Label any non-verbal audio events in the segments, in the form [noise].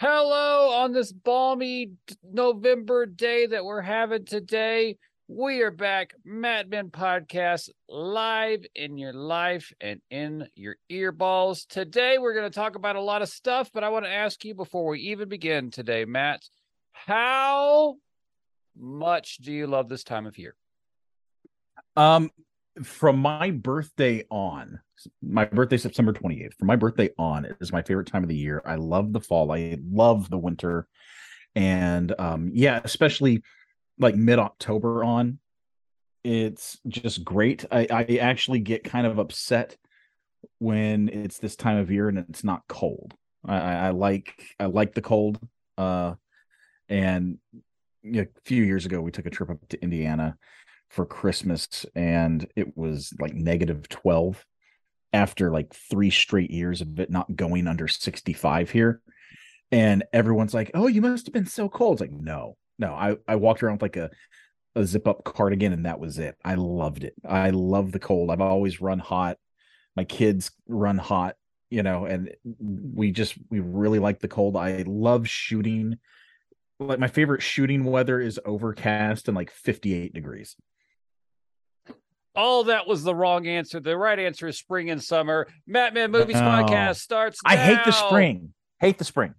Hello on this balmy November day that we're having today. We are back, Mad Men Podcast, live in your life and in your earballs. Today, we're going to talk about a lot of stuff, but I want to ask you before we even begin today, Matt, how much do you love this time of year? Um, from my birthday on, my birthday September 28th. From my birthday on, it is my favorite time of the year. I love the fall. I love the winter. And um, yeah, especially like mid October on, it's just great. I, I actually get kind of upset when it's this time of year and it's not cold. I, I like I like the cold. Uh, and a few years ago, we took a trip up to Indiana for Christmas, and it was like negative twelve after like three straight years of it not going under 65 here. And everyone's like, Oh, you must have been so cold. It's like, no, no. I, I walked around with like a, a zip up cardigan and that was it. I loved it. I love the cold. I've always run hot. My kids run hot, you know, and we just we really like the cold. I love shooting. Like my favorite shooting weather is overcast and like 58 degrees. Oh, that was the wrong answer. The right answer is spring and summer. Mad Men Movies. Podcast starts. Now. I hate the spring. Hate the spring.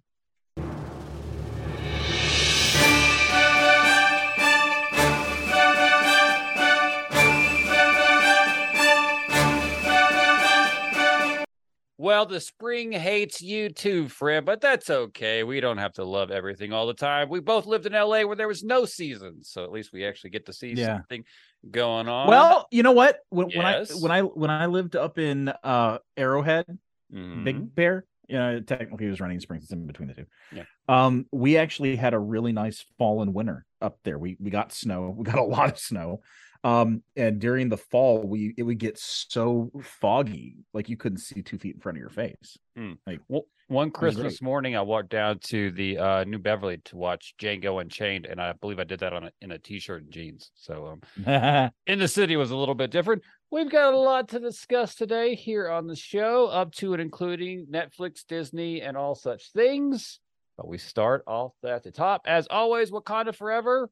Well, the spring hates you too, friend, but that's okay. We don't have to love everything all the time. We both lived in LA where there was no seasons, so at least we actually get to see yeah. something going on. Well, you know what? When, yes. when I when I when I lived up in uh Arrowhead, mm-hmm. Big Bear, you know, technically it was running springs. It's in between the two. Yeah. Um, we actually had a really nice fall and winter up there. We we got snow. [laughs] We got a lot of snow. Um, and during the fall, we it would get so foggy, like you couldn't see two feet in front of your face. Mm. Like well, one Christmas morning, I walked down to the uh, New Beverly to watch Django Unchained, and I believe I did that on a, in a t-shirt and jeans. So, um, [laughs] in the city was a little bit different. We've got a lot to discuss today here on the show, up to and including Netflix, Disney, and all such things. But we start off at the top, as always. Wakanda Forever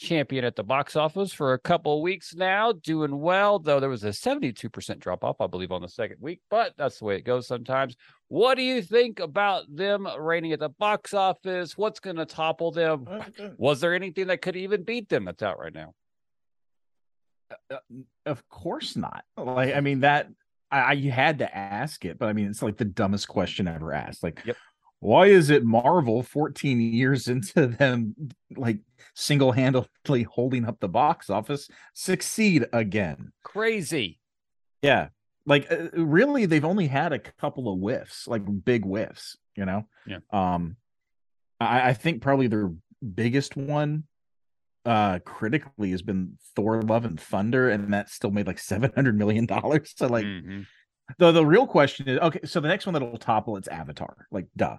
champion at the box office for a couple weeks now, doing well, though there was a 72% drop off, I believe, on the second week, but that's the way it goes sometimes. What do you think about them reigning at the box office? What's going to topple them? Was there anything that could even beat them that's out right now? Uh, uh of course not. Like, I mean, that I, I you had to ask it, but I mean, it's like the dumbest question ever asked. Like, yep why is it Marvel 14 years [laughs] into them like single-handedly holding up the box office succeed again? Crazy. Yeah. Like uh, really they've only had a couple of whiffs, like big whiffs, you know? Yeah. Um I, I think probably their biggest one uh critically has been Thor Love and Thunder and that still made like 700 million dollars. So like mm-hmm. the the real question is okay, so the next one that'll topple it's Avatar. Like duh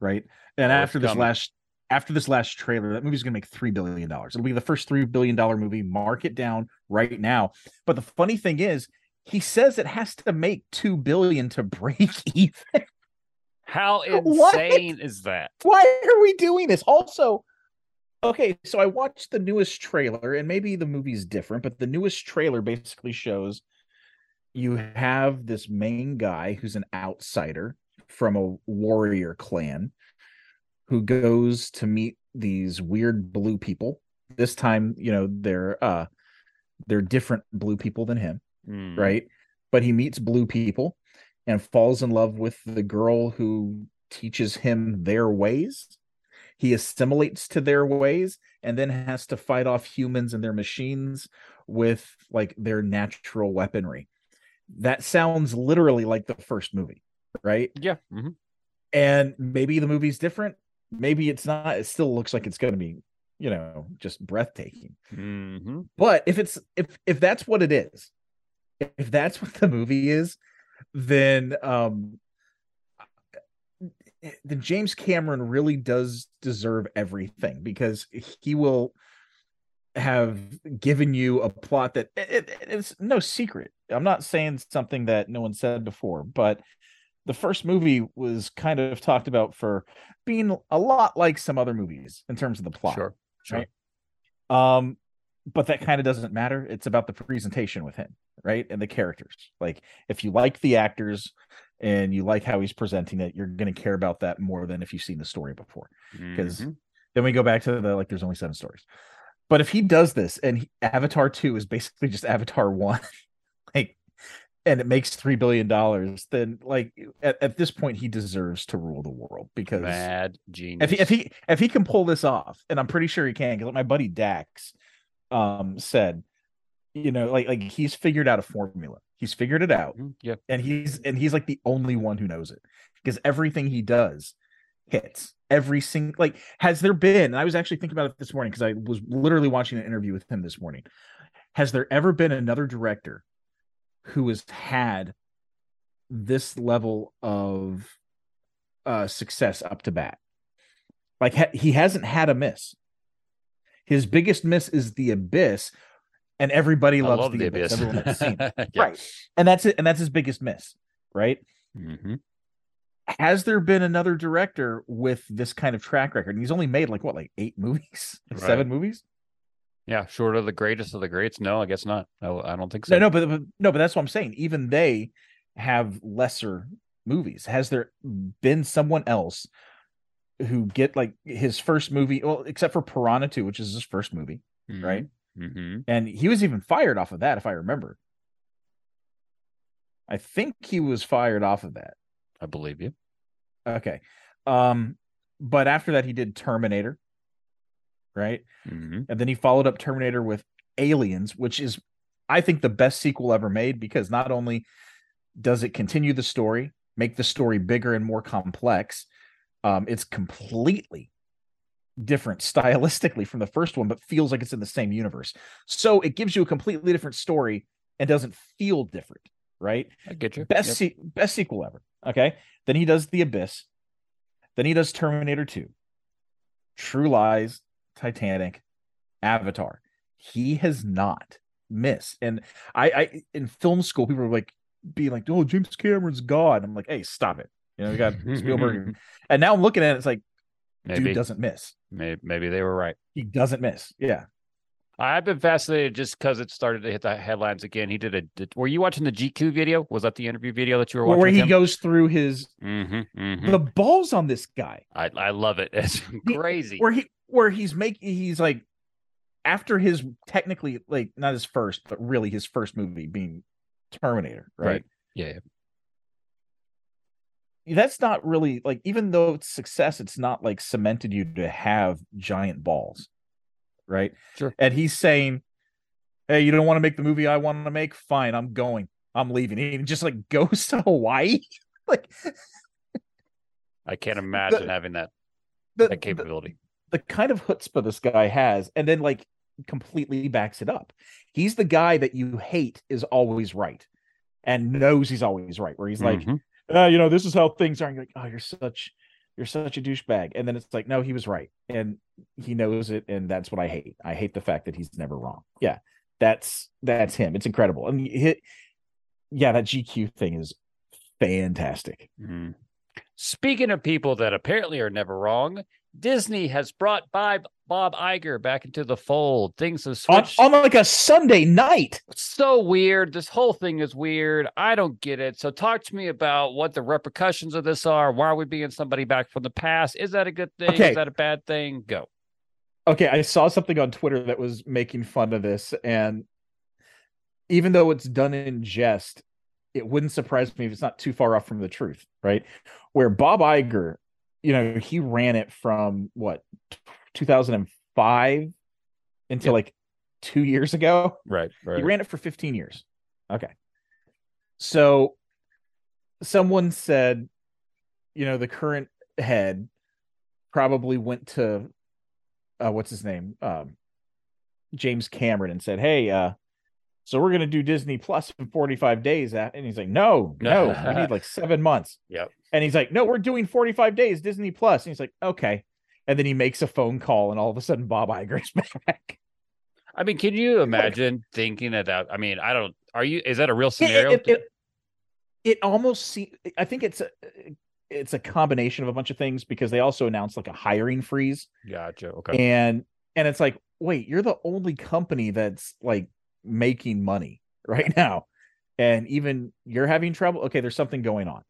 right? And oh, after this coming. last after this last trailer, that movie's gonna make three billion dollars. It'll be the first three billion dollar movie. Mark it down right now. But the funny thing is, he says it has to make two billion to break [laughs] even. How [laughs] insane is that? Why are we doing this? Also, okay, so I watched the newest trailer, and maybe the movie's different, but the newest trailer basically shows you have this main guy who's an outsider from a warrior clan who goes to meet these weird blue people. This time, you know, they're uh they're different blue people than him, mm. right? But he meets blue people and falls in love with the girl who teaches him their ways. He assimilates to their ways and then has to fight off humans and their machines with like their natural weaponry. That sounds literally like the first movie right? Yeah. Mm-hmm. And maybe the movie's different. Maybe it's not. It still looks like it's going to be, you know, just breathtaking. Mm-hmm. But if it's if if that's what it is, if that's what the movie is, then um then James Cameron really does deserve everything because he will have given you a plot that it, it, it's no secret. I'm not saying something that no one said before, but the first movie was kind of talked about for being a lot like some other movies in terms of the plot. Sure. Sure. Right? Um, but that kind of doesn't matter. It's about the presentation with him, right? And the characters. Like if you like the actors and you like how he's presenting it, you're going to care about that more than if you've seen the story before. Because Mhm. then we go back to the like, there's only seven stories. But if he does this and he, Avatar 2 is basically just Avatar 1, like, [laughs] and it makes $3 billion, then like at, at this point, he deserves to rule the world because mad genius. if he if he if he can pull this off, and I'm pretty sure he can, because my buddy Dax um said, you know, like like he's figured out a formula. He's figured it out, Mhm. yeah. and he's and he's like the only one who knows it because everything he does hits every single like has there been and i was actually thinking about it this morning because i was literally watching an interview with him this morning has there ever been another director who has had this level of uh success up to bat like ha- he hasn't had a miss his biggest miss is the abyss and everybody loves love the, the abyss, abyss. everyone has seen it. [laughs] Yeah. right and that's it and that's his biggest miss right Mm-hmm. has there been another director with this kind of track record? And he's only made like what, like eight movies, [laughs] Right. seven movies? Yeah. Short of the greatest of the greats. No, I guess not. I, I don't think so. No, no, but, but no, but that's what I'm saying. Even they have lesser movies. Has there been someone else who get like his first movie? Well, except for Piranha 2, which is his first movie, right? hmm And he was even fired off of that, if I remember. I think he was fired off of that. I believe you. Okay. Um, but after that, he did Terminator, right? hmm And then he followed up Terminator with Aliens, which is, I think, the best sequel ever made because not only does it continue the story, make the story bigger and more complex, um, it's completely different [laughs] stylistically from the first one, but feels like it's in the same universe. So it gives you a completely different story and doesn't feel different, right? I get you. Best Yep. se- best sequel ever. Okay. Then he does The Abyss. Then he does Terminator 2. True Lies, Titanic, Avatar. He has not missed. And I I in film school, people were like being like, oh, James Cameron's God. I'm like, hey, stop it. You know, we got [laughs] Spielberg. and now I'm looking at it, it's like, maybe, dude doesn't miss. maybe maybe they were right. He doesn't miss. Yeah. I've been fascinated just because it started to hit the headlines again. He did a. Did, were you watching the GQ video? Was that the interview video that you were watching? Where he with goes through his him? Mhm, mhm. the balls on this guy. I I love it. [laughs] It's crazy. where he where he's making he's like after his technically like not his first but really his first movie being terminator right, Right. Yeah, yeah. that's not really like even though it's success it's not like cemented you to have giant balls right Sure. and he's saying hey you don't want to make the movie i want to make fine i'm going i'm leaving and he just like [laughs] goes to hawaii [laughs] like I can't [laughs] imagine having that the, that capability. the kind of chutzpah this guy has, and then like completely backs it up. He's the guy that you hate is always right, and knows he's always right. Where he's like, Mhm. uh, you know, this is how things are. And you're like, oh, you're such, you're such a douchebag. And then it's like, no, he was right, and he knows it, and that's what I hate. I hate the fact that he's never wrong. Yeah, that's that's him. It's incredible. And he, yeah, that GQ thing is fantastic. Mm. Speaking of people that apparently are never wrong, Disney has brought Bob, Bob Iger back into the fold. Things have On, switched. on like a Sunday night. so weird. This whole thing is weird. I don't get it. So talk to me about what the repercussions of this are. Why are we bringing somebody back from the past? Is that a good thing? Okay. Is that a bad thing? Go. okay i saw something on twitter that was making fun of this and even though it's done in jest it wouldn't surprise me if it's not too far off from the truth right where bob Iger, you know he ran it from what 2005 until like two years ago Right. Right. he ran it for 15 years. Okay. So someone said, you know, the current head probably went to uh what's his name? Um James Cameron and said, Hey, uh, so we're gonna do Disney Plus in 45 days. And he's like, No, no, we need like [laughs] seven months. Yep. And he's like, No, we're doing 45 days Disney Plus. And he's like, Okay. And then he makes a phone call, and all of a sudden Bob Iger's [laughs] back. I mean, can you imagine thinking of that? I mean, I don't. Are you? Is that a real It- scenario? it- it- it almost see I think it's a it's a combination of a bunch of things because they also announced like a hiring freeze. Gotcha. Okay. And and it's like, wait, you're the only company that's like making money right now. And even you're having trouble. Okay, there's something going on.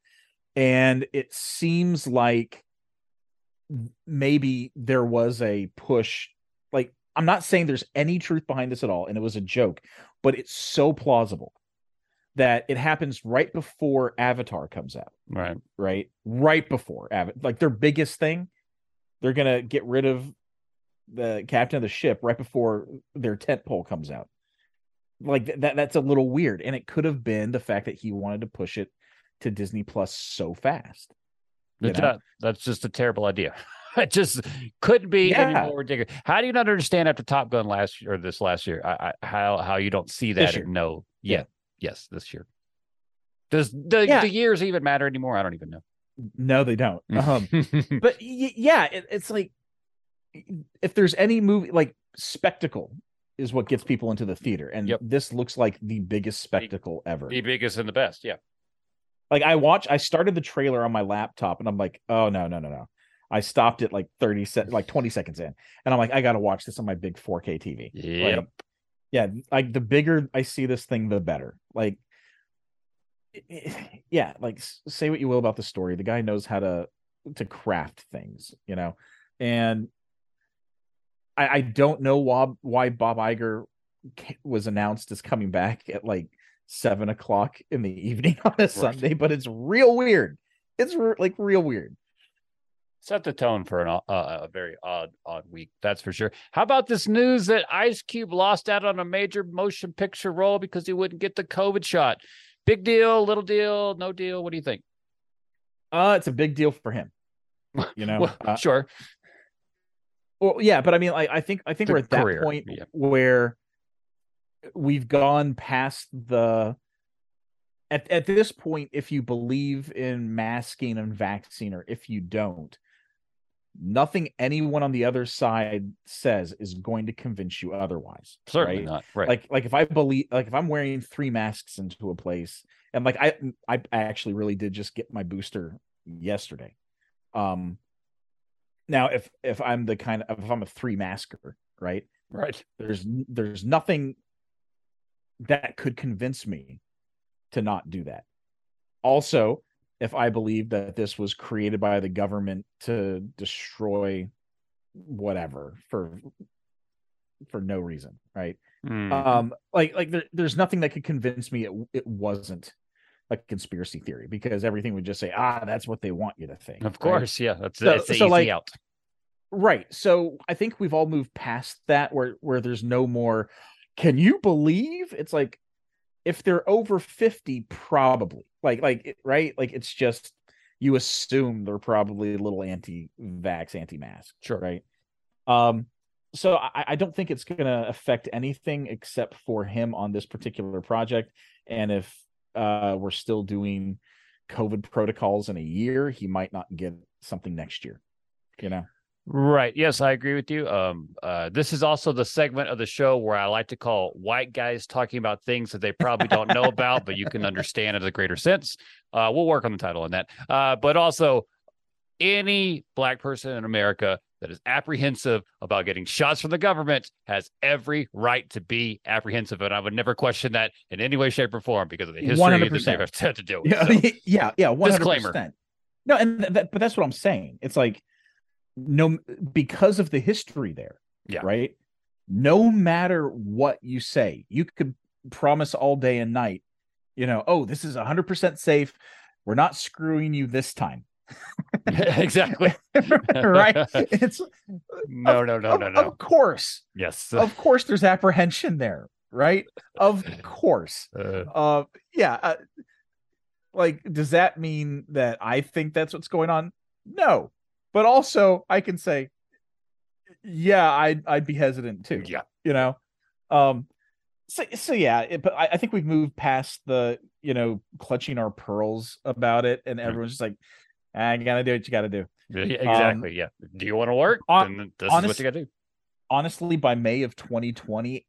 And it seems like maybe there was a push. Like, I'm not saying there's any truth behind this at all, and it was a joke, but it's so plausible that it happens right before Avatar comes out. Right. Right. Right before Avatar, like their biggest thing, they're gonna get rid of the captain of the ship right before their tent pole comes out. Like that that's a little weird. And it could have been the fact that he wanted to push it to Disney Plus so fast. That, that's just a terrible idea. [laughs] it just couldn't be yeah. any more ridiculous. How do you not understand after Top Gun last year or this last year? I, I, how how you don't see that and know? Yeah, yes, this year. Does the, yeah. the years even matter anymore? I don't even know. No, they don't. [laughs] Um, but y- yeah, it, it's like if there's any movie like spectacle is what gets people into the theater, and yep. this looks like the biggest spectacle the, ever. The biggest and the best, yeah. Like I watch, I started the trailer on my laptop, and I'm like, oh no, no, no, no. I stopped it like 30 se- like 20 seconds in. And I'm like, I gotta watch this on my big 4K TV. Yep. Like, yeah, like the bigger I see this thing, the better. Like, yeah, like say what you will about the story. The guy knows how to to craft things, you know, and I, I don't know why why Bob Iger was announced as coming back at like seven o'clock in the [laughs] evening on a right. Sunday, but it's real weird. It's re- like real weird set the tone for an, uh, a very odd odd week that's for sure how about this news that ice cube lost out on a major motion picture role because he wouldn't get the covid shot big deal little deal no deal what do you think uh it's a big deal for him [laughs] you know well, uh, sure well yeah but i mean I, I think i think the we're at career, that point yeah. where we've gone past the at, at this point if you believe in masking and vaccine or if you don't nothing anyone on the other side says is going to convince you otherwise. Certainly right? not. Right. Like like if I believe like if I'm wearing three masks into a place and like I I actually really did just get my booster yesterday. Um now if if I'm the kind of if I'm a three masker, right? Right. There's there's nothing that could convince me to not do that. Also, if I believe that this was created by the government to destroy whatever for for no reason, right? Mm. Um, like like there, there's nothing that could convince me it it wasn't a conspiracy theory because everything would just say, ah, that's what they want you to think. Of course, right? yeah, that's so, it's so like, out. Right. So I think we've all moved past that where where there's no more. Can you believe? It's like if they're over 50 probably. Like like right? Like it's just you assume they're probably a little anti-vax anti-mask sure. right? Um so I, I don't think it's going to affect anything except for him on this particular project. And if uh we're still doing covid protocols in a year he might not get something next year you know Right. Yes, I agree with you. Um, uh, this is also the segment of the show where I like to call white guys talking about things that they probably don't know about, but you can understand in a greater sense. Uh, we'll work on the title on that. Uh, but also, any black person in America that is apprehensive about getting shots from the government has every right to be apprehensive, and I would never question that in any way, shape, or form because of the history 100%. that they've had to deal With. Yeah, [laughs] so, yeah, yeah. 100%. Disclaimer. No, and that, but that's what I'm saying. It's like no because of the history there. Yeah. Right. No matter what you say, you could promise all day and night, you know, oh, this is 100% safe. We're not screwing you this time. [laughs] exactly. [laughs] right. It's no, no, no, of, no, no. Of course. Yes. of course, there's apprehension there. Right. Of [laughs] course. Uh, uh yeah. Uh, like, does that mean that I think that's what's going on? No, but also I can say, yeah, I'd I'd be hesitant too. Yeah, you know, um, so so yeah, it, but I, I, think we've moved past the you know clutching our pearls about it, and mm-hmm. everyone's just like, ah, you gotta do what you gotta do. Yeah, exactly. Um, yeah. Do you want to work? On, then this honest, is what you gotta do. Honestly, by May of 2020,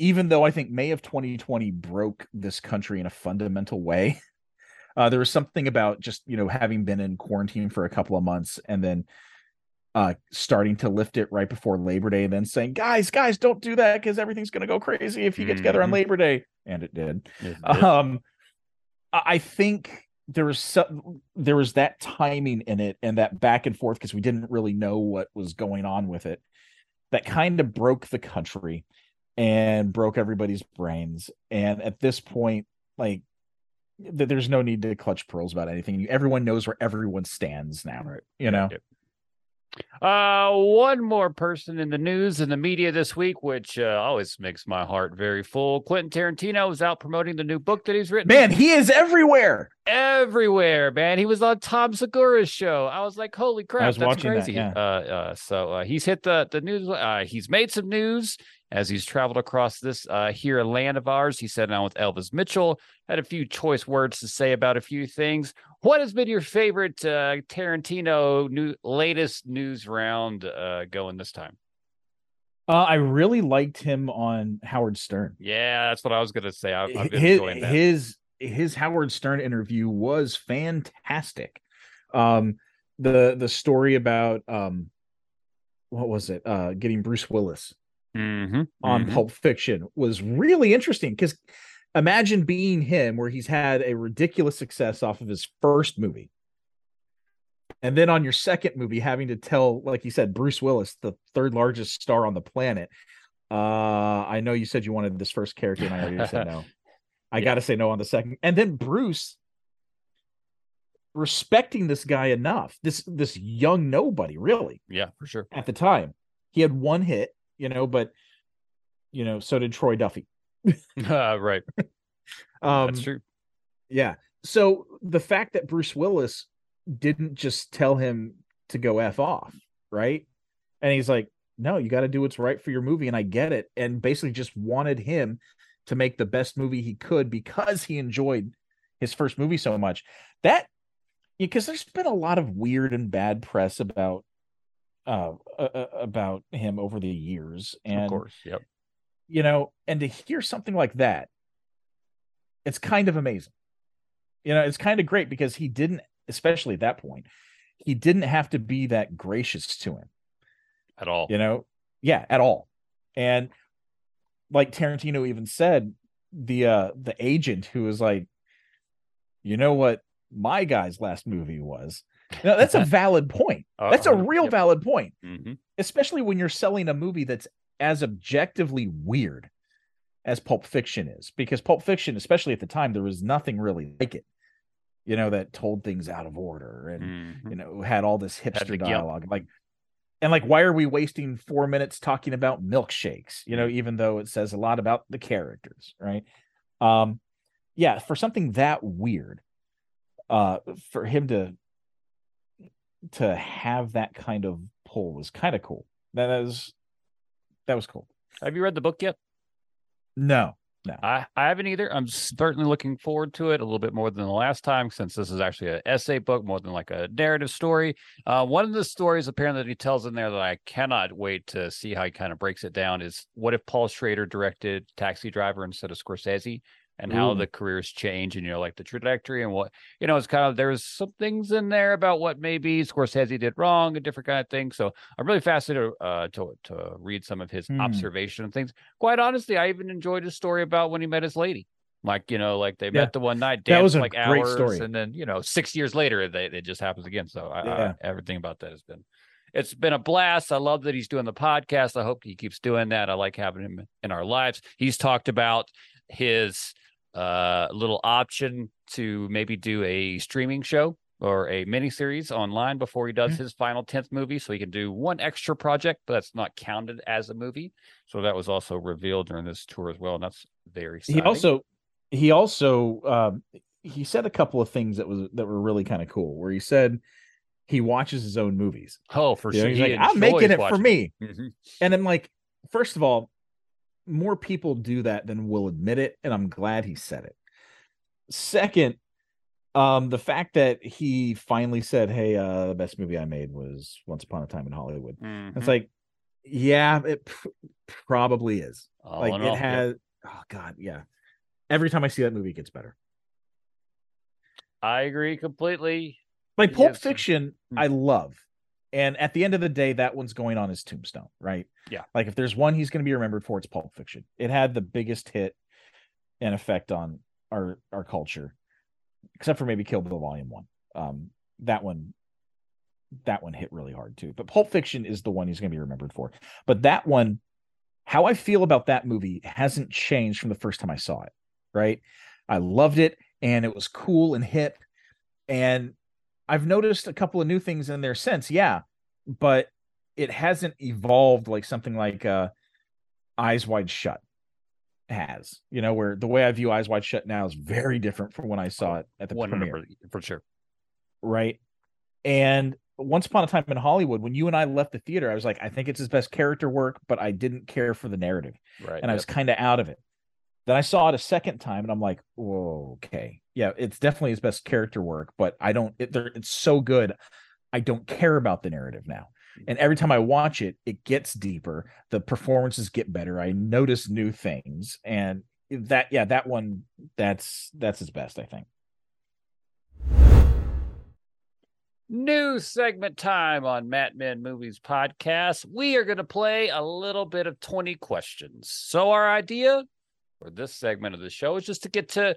even though I think May of 2020 broke this country in a fundamental way, Uh, there was something about just you know having been in quarantine for a couple of months and then uh starting to lift it right before Labor Day, and then saying, "Guys, guys, don't do that because everything's going to go crazy if you get together on Mhm. Labor Day," and it did. It [laughs] did. Um, I I think there was some there was that timing in it and that back and forth because we didn't really know what was going on with it that kind of broke the country and broke everybody's brains and at this point like th- there's no need to clutch pearls about anything everyone knows where everyone stands now Right. you know Yep. Uh, one more person in the news and the media this week, which uh, always makes my heart very full. Quentin Tarantino is out promoting the new book that he's written. man he is everywhere everywhere, man. He was on Tom Segura's show. I was like, holy crap, was that's watching that, crazy. yeah. Uh, uh, so uh, he's hit the the news. Uh, he's made some news as he's traveled across this uh here a land of ours. He sat down with Elvis Mitchell, had a few choice words to say about a few things. What has been your favorite uh, Tarantino new latest news round uh, going this time? uh, i really liked him on howard stern Yeah, that's what I was gonna say. I've, I've been his enjoying that. his his Howard Stern interview was fantastic. Um, the the story about um, what was it? Uh, getting Bruce Willis Mhm, on mhm. Pulp Fiction was really interesting because imagine being him, where he's had a ridiculous success off of his first movie. And then on your second movie, having to tell, like you said, Bruce Willis, the third largest star on the planet. Uh, I know you said you wanted this first character, and I already said no. [laughs] I Yeah. got to say no on the second. And then Bruce respecting this guy enough, this this young nobody, really, Yeah, for sure. at the time. He had one hit, you know, but you know, so did Troy Duffy. Uh, [laughs] right, [laughs] Um, that's true. Yeah. So the fact that Bruce Willis didn't just tell him to go F off, right? And he's like, no, you got to do what's right for your movie. And I get it. And basically just wanted him to make the best movie he could because he enjoyed his first movie so much. That, because there's been a lot of weird and bad press about, uh, uh, about him over the years. And, of course. Yep. you know, and to hear something like that, it's kind of amazing. You know, it's kind of great because he didn't, especially at that point, he didn't have to be that gracious to him, At all. you know, yeah, at all. And like Tarantino even said, the uh the agent who was like, you know what my guy's last movie was. [laughs] No, that's a valid point. That's a Uh-huh. real Yep. valid point Mhm. especially when you're selling a movie that's as objectively weird as Pulp Fiction is, because Pulp Fiction, especially at the time, there was nothing really like it, you know, that told things out of order and Mhm. you know had all this hipster dialogue, like, and like, why are we wasting four minutes talking about milkshakes? You know, even though it says a lot about the characters, right? Um, yeah, for something that weird, uh, for him to to have that kind of pull was kind of cool. That was that was cool. Have you read the book yet? No, no, I, I haven't either. I'm certainly looking forward to it a little bit more than the last time, since this is actually an essay book more than like a narrative story. Uh, one of the stories apparently that he tells in there that I cannot wait to see how he kind of breaks it down is what if Paul Schrader directed Taxi Driver instead of Scorsese, and how the careers change and you know like the trajectory and what you know it's kind of there's some things in there about what maybe Scorsese did wrong, a different kind of thing. So I'm really fascinated uh, to to read some of his Hmm. observation and things quite honestly, I even enjoyed his story about when he met his lady. Like, you know, like they Yeah. met the one night, That was a like great hours, story. and then, you know, six years later, they, it just happens again. So I, Yeah. I, everything about that has been, it's been a blast. I love that he's doing the podcast. I hope he keeps doing that. I like having him in our lives. He's talked about his uh little option to maybe do a streaming show or a miniseries online before he does Mhm. his final 10th movie so he can do one extra project but that's not counted as a movie so that was also revealed during this tour as well and that's very he also he also um, he said a couple of things that was that were really kind of cool. Where he said he watches his own movies. oh for You know, sure he's He like, I'm making it for me. Mhm. And I'm like, first of all, more people do that than will admit it, and I'm glad he said it. Second, um, the fact that he finally said, "Hey, uh, the best movie I made was Once Upon a Time in Hollywood." Mhm. It's like, yeah, it pr- probably is. All like it all, has. Oh God, yeah. Every time I see that movie, it gets better. I agree completely. Like Pulp Fiction, hmm. I love. And at the end of the day, that one's going on his tombstone, right? Yeah. Like if there's one he's going to be remembered for, it's Pulp Fiction. It had the biggest hit and effect on our our culture, except for maybe Kill Bill Volume One. Um, that one, that one hit really hard too. But Pulp Fiction is the one he's going to be remembered for. But that one, how I feel about that movie hasn't changed from the first time I saw it. Right? I loved it, and it was cool and hip, and I've noticed a couple of new things in there since, yeah, but it hasn't evolved like something like uh, Eyes Wide Shut has. You know, where the way I view Eyes Wide Shut now is very different from when I saw it at the 100 premiere, for sure. Right, and once upon a time in Hollywood, when you and I left the theater, I was like, I think it's his best character work, but I didn't care for the narrative, right? And yep. I was kind of out of it. Then I saw it a second time, and I'm like, Whoa, okay, yeah, it's definitely his best character work, but I don't. It, it's so good, I don't care about the narrative now. And every time I watch it, it gets deeper. The performances get better. I notice new things, and that, yeah, that one, that's that's his best, I think. New segment time on Matt Men Movies podcast. We are going to play a little bit of 20 questions. So, our idea for this segment of the show is just to get to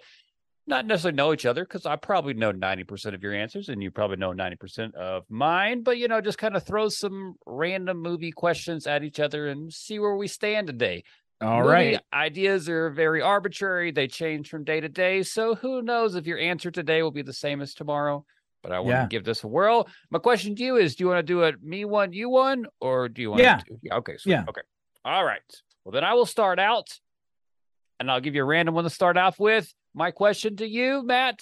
not necessarily know each other because I probably know 90% of your answers and you probably know 90% of mine, but you know, just kind of throw some random movie questions at each other and see where we stand today. All movie right. Ideas are very arbitrary, they change from day to day. So who knows if your answer today will be the same as tomorrow? But I want yeah. to give this a whirl. My question to you is do you want to do it me one, you one, or do you want yeah. to do yeah, okay, sweet. Yeah. Okay. All right. Well, then I will start out and I'll give you a random one to start off with. My question to you, Matt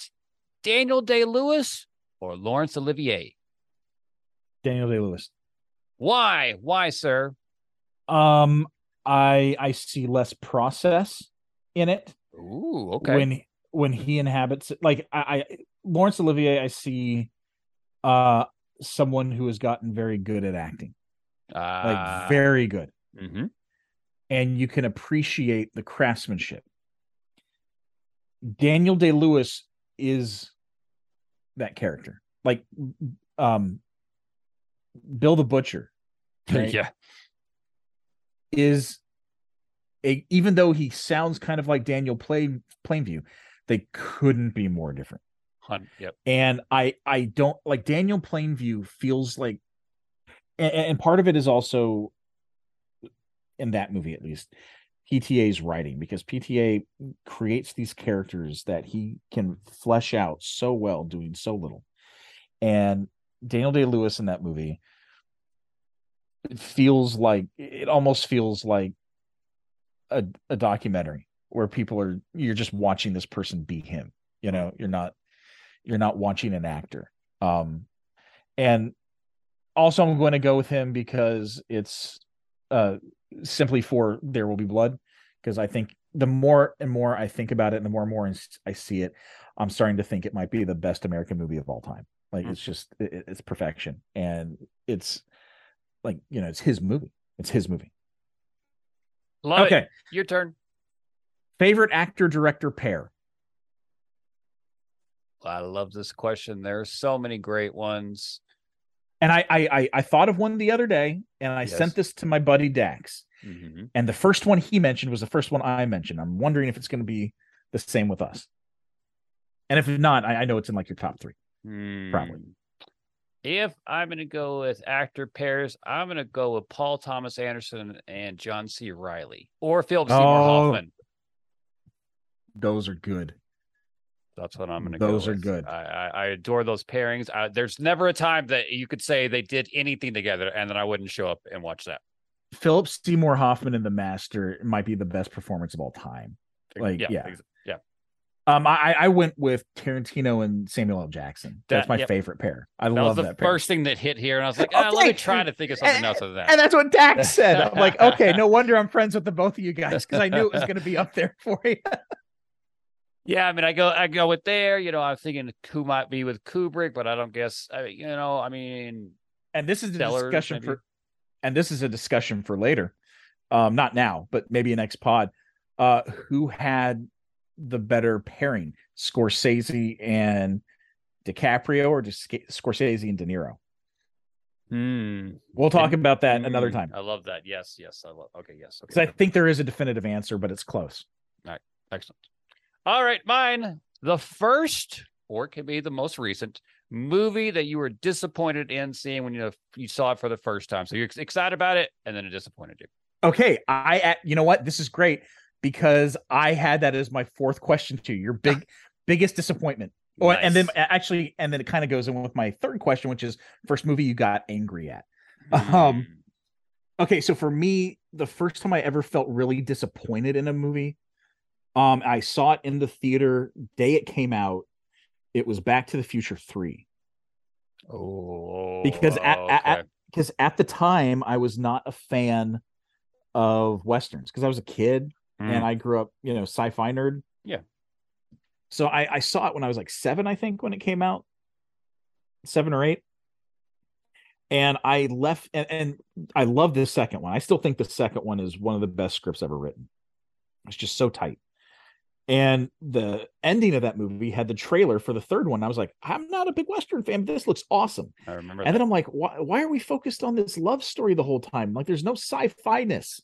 Daniel Day Lewis or Laurence Olivier? Daniel Day Lewis. Why? Why, sir? Um, I I see less process in it. Ooh, okay. When when he inhabits like I, I Laurence Olivier, I see uh someone who has gotten very good at acting. Uh, like ah. very good. Mm-hmm and you can appreciate the craftsmanship. Daniel Day Lewis is that character. Like um Bill the Butcher. [laughs] Right, yeah. Is a even though he sounds kind of like Daniel Plain Plainview, they couldn't be more different. Yep. And I I don't like Daniel Plainview feels like and, and part of it is also in that movie at least PTA's writing because PTA creates these characters that he can flesh out so well doing so little. And Daniel Day Lewis in that movie it feels like it almost feels like a, a documentary where people are you're just watching this person be him. You know, you're not you're not watching an actor. Um and also I'm going to go with him because it's uh simply for There Will Be Blood because I think the more and more I think about it, and the more and more I see it, I'm starting to think it might be the best American movie of all time. Like it's mm. just it, it's perfection, and it's like you know it's his movie. It's his movie. Love okay, it. your turn. Favorite actor director pair. I love this question. There are so many great ones and I, I I thought of one the other day, and I yes. sent this to my buddy Dax. Mm-hmm. And the first one he mentioned was the first one I mentioned. I'm wondering if it's going to be the same with us. And if not, I, I know it's in like your top three, mm. probably. If I'm going to go with actor pairs, I'm going to go with Paul Thomas Anderson and John C. Reilly or Philip Seymour oh, Hoffman. Those are good. That's what I'm going to go. Those are with. good. I, I, I, adore those pairings. I, there's never a time that you could say they did anything together and then I wouldn't show up and watch that. Philip Seymour Hoffman and The Master might be the best performance of all time. Like, yeah, yeah. yeah. Um, I, I went with Tarantino and Samuel L. Jackson. That's that, my yep. favorite pair. I love that love was the first thing that hit here, and I was like, oh, okay. let me try to think of something and, else other [laughs] than that. And that's what Dax said. I'm like, [laughs] okay, no wonder I'm friends with the both of you guys because I knew it was going to be up there for you. [laughs] Yeah, I mean, I go, I go with there. You know, I'm thinking who might be with Kubrick, but I don't guess. I, you know, I mean, and this is a discussion maybe. for, and this is a discussion for later, um, not now, but maybe a next pod. Uh, who had the better pairing, Scorsese and DiCaprio or just Scorsese and De Niro. Hmm. We'll talk about that another Mm, time I love that. Yes, yes. I love. Okay, yes. because I think there is a definitive answer, but it's close. Excellent. All right, mine. The first, or it could be the most recent movie that you were disappointed in seeing when you you saw it for the first time. So you're excited about it, and then it disappointed you. Okay, I you know what? This is great because I had that as my fourth question to you. Your big [laughs] biggest disappointment. Oh, and then actually, and then it kind of goes in with my third question, which is first movie you got angry at. um, Hmm. Okay, so for me, the first time I ever felt really disappointed in a movie, um, I saw it in the theater day it came out. It was Back to the Future Three oh, because at- at- okay. because at the time I was not a fan of westerns because I was a kid Mm. and I grew up, you know, sci-fi nerd. Yeah. So I, I saw it when I was like seven, I think, when it came out, seven or eight. And I left, and, and I love this second one. I still think the second one is one of the best scripts ever written. It's just so tight. And the ending of that movie had the trailer for the third one. I was like, I'm not a big Western fan. But this looks awesome. I remember. And that. then I'm like, why, why are we focused on this love story the whole time? Like, there's no sci-fi ness.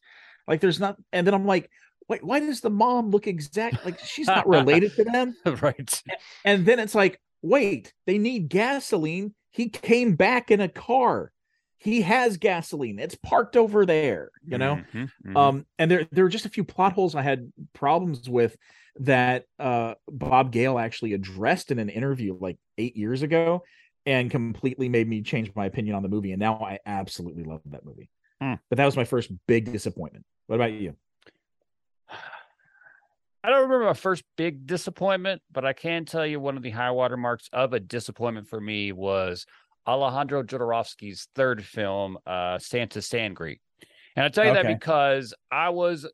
Like, there's not. And then I'm like, wait, why does the mom look exact? Like, she's not related to them. [laughs] right. And then it's like, wait, they need gasoline. He came back in a car. He has gasoline. It's parked over there. You know. Mhm, mhm. Um, and there there were just a few plot holes I had problems with that uh Bob Gale actually addressed in an interview like eight years ago and completely made me change my opinion on the movie. And now I absolutely love that movie. Hmm. But that was my first big disappointment. What about you? I don't remember my first big disappointment, but I can tell you one of the high water marks of a disappointment for me was Alejandro Jodorowsky's third film, uh, Santa Sangre. And I tell you that because I was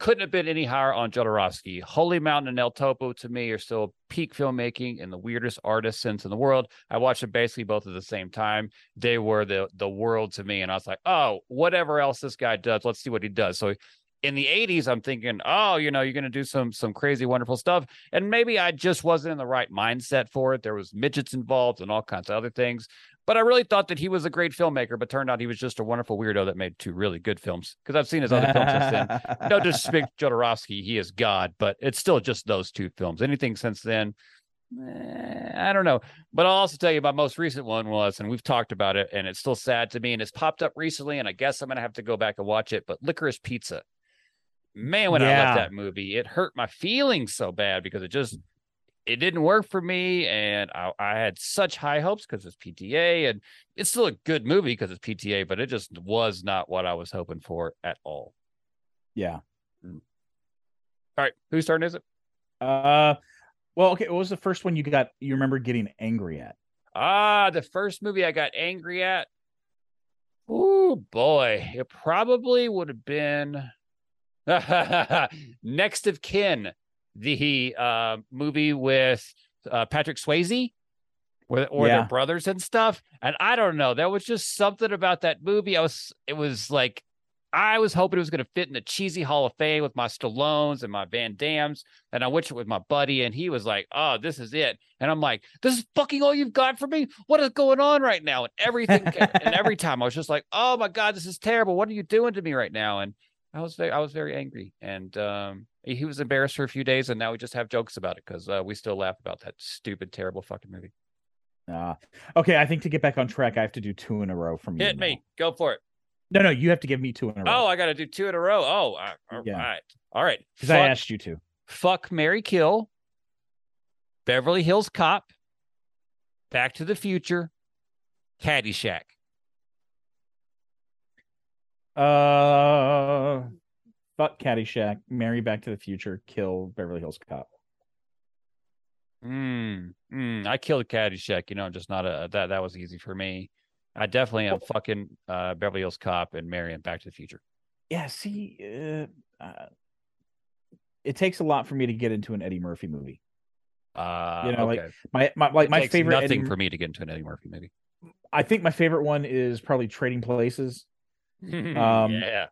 couldn't have been any higher on Jodorowsky. Holy Mountain and El Topo to me are still peak filmmaking and the weirdest artist sense in the world. I watched them basically both at the same time. They were the the world to me, and I was like, oh, whatever else this guy does, let's see what he does. So in the 80s i'm thinking oh you know you're going to do some some crazy wonderful stuff and maybe i just wasn't in the right mindset for it there was midgets involved and all kinds of other things but i really thought that he was a great filmmaker but turned out he was just a wonderful weirdo that made two really good films because i've seen his other films since then no disrespect Jodorowsky, he is God, but it's still just those two films. Anything since then, eh, I don't know. But I'll also tell you my most recent one was, and we've talked about it, and it's still sad to me, and it's popped up recently, and I guess I'm gonna have to go back and watch it. But Licorice Pizza, man, when I left that movie, it hurt my feelings so bad because it just it didn't work for me, and I, I had such high hopes because it's PTA, and it's still a good movie because it's PTA, but it just was not what I was hoping for at all. yeah. All right, whose turn is it? Uh well, okay. What was the first one you got you remember getting angry at? Ah, the first movie I got angry at. Oh boy, it probably would have been [laughs] Next of Kin, the uh, movie with uh, Patrick Swayze, or, or Yeah. their brothers and stuff. And I don't know, there was just something about that movie. I was, it was like, I was hoping it was going to fit in the cheesy Hall of Fame with my Stallones and my Van Dammes. And I watched it with my buddy, and he was like, "Oh, this is it." And I'm like, "This is fucking all you've got for me. What is going on right now?" And everything, [laughs] and every time I was just like, "Oh my god, this is terrible. What are you doing to me right now?" And I was very, I was very angry. And um, he was embarrassed for a few days, and now we just have jokes about it because uh, we still laugh about that stupid, terrible fucking movie. Uh, okay, I think to get back on track, I have to do two in a row from you. Hit now. me, go for it. No, no, you have to give me two in a row. Oh, I got to do two in a row. Oh, all Yeah. right, all right. because I asked you to. Fuck Marry Kill, Beverly Hills Cop, Back to the Future, Caddyshack. Uh, fuck Caddyshack, marry Back to the Future, kill Beverly Hills Cop. Mm, mm, I killed Caddyshack, you know, just not a that that was easy for me. I definitely am fucking uh, Beverly Hills Cop and Marion Back to the Future. Yeah, see, uh, uh, it takes a lot for me to get into an Eddie Murphy movie. Uh, You know, like. My my like It my favorite. nothing Eddie, for me to get into an Eddie Murphy movie. I think my favorite one is probably Trading Places, [laughs] Um, yeah,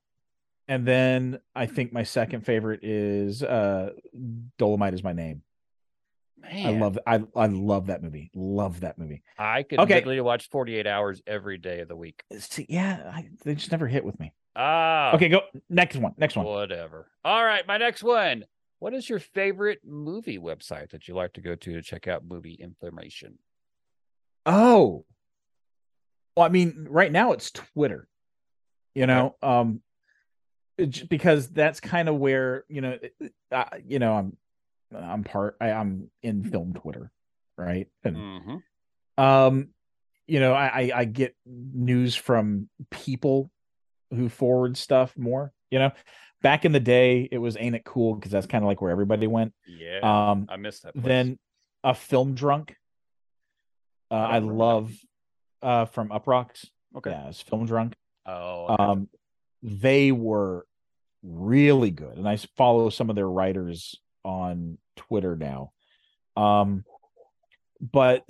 and then I think my second favorite is uh, Dolomite is my name. Man. I love I I love that movie. Love that movie. I could okay. literally watch 48 hours every day of the week. See, yeah, I, they just never hit with me. Ah. Okay, go next one. Next one. Whatever. All right, my next one. What is your favorite movie website that you like to go to to check out movie information? Oh. Well, I mean, right now it's Twitter. You know, um because that's kind of where, you know, uh, you know, I'm I'm part I, am in film Twitter, right? And mm-hmm. um, you know, I, I get news from people who forward stuff more. You know, back in the day, it was ain't it cool because that's kind of like where everybody went. Yeah, um, I missed that. Place. Then a film drunk. Uh, I, I love uh from Uproxx. Okay, yeah, it's film drunk. Oh, okay. um, they were really good, and I follow some of their writers on Twitter now. Um, but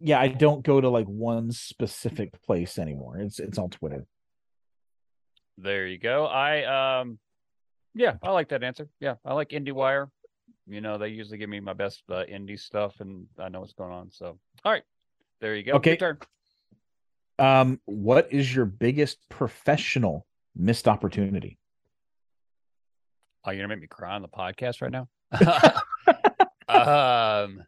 yeah, I don't go to like one specific place anymore. It's it's all Twitter. There you go. I um, yeah, I like that answer. Yeah, I like IndieWire. You know, they usually give me my best uh, indie stuff, and I know what's going on. So, all right, there you go. Okay, Your turn. Um, what is your biggest professional missed opportunity? Oh, you're gonna make me cry on the podcast right now. [laughs] [laughs] um,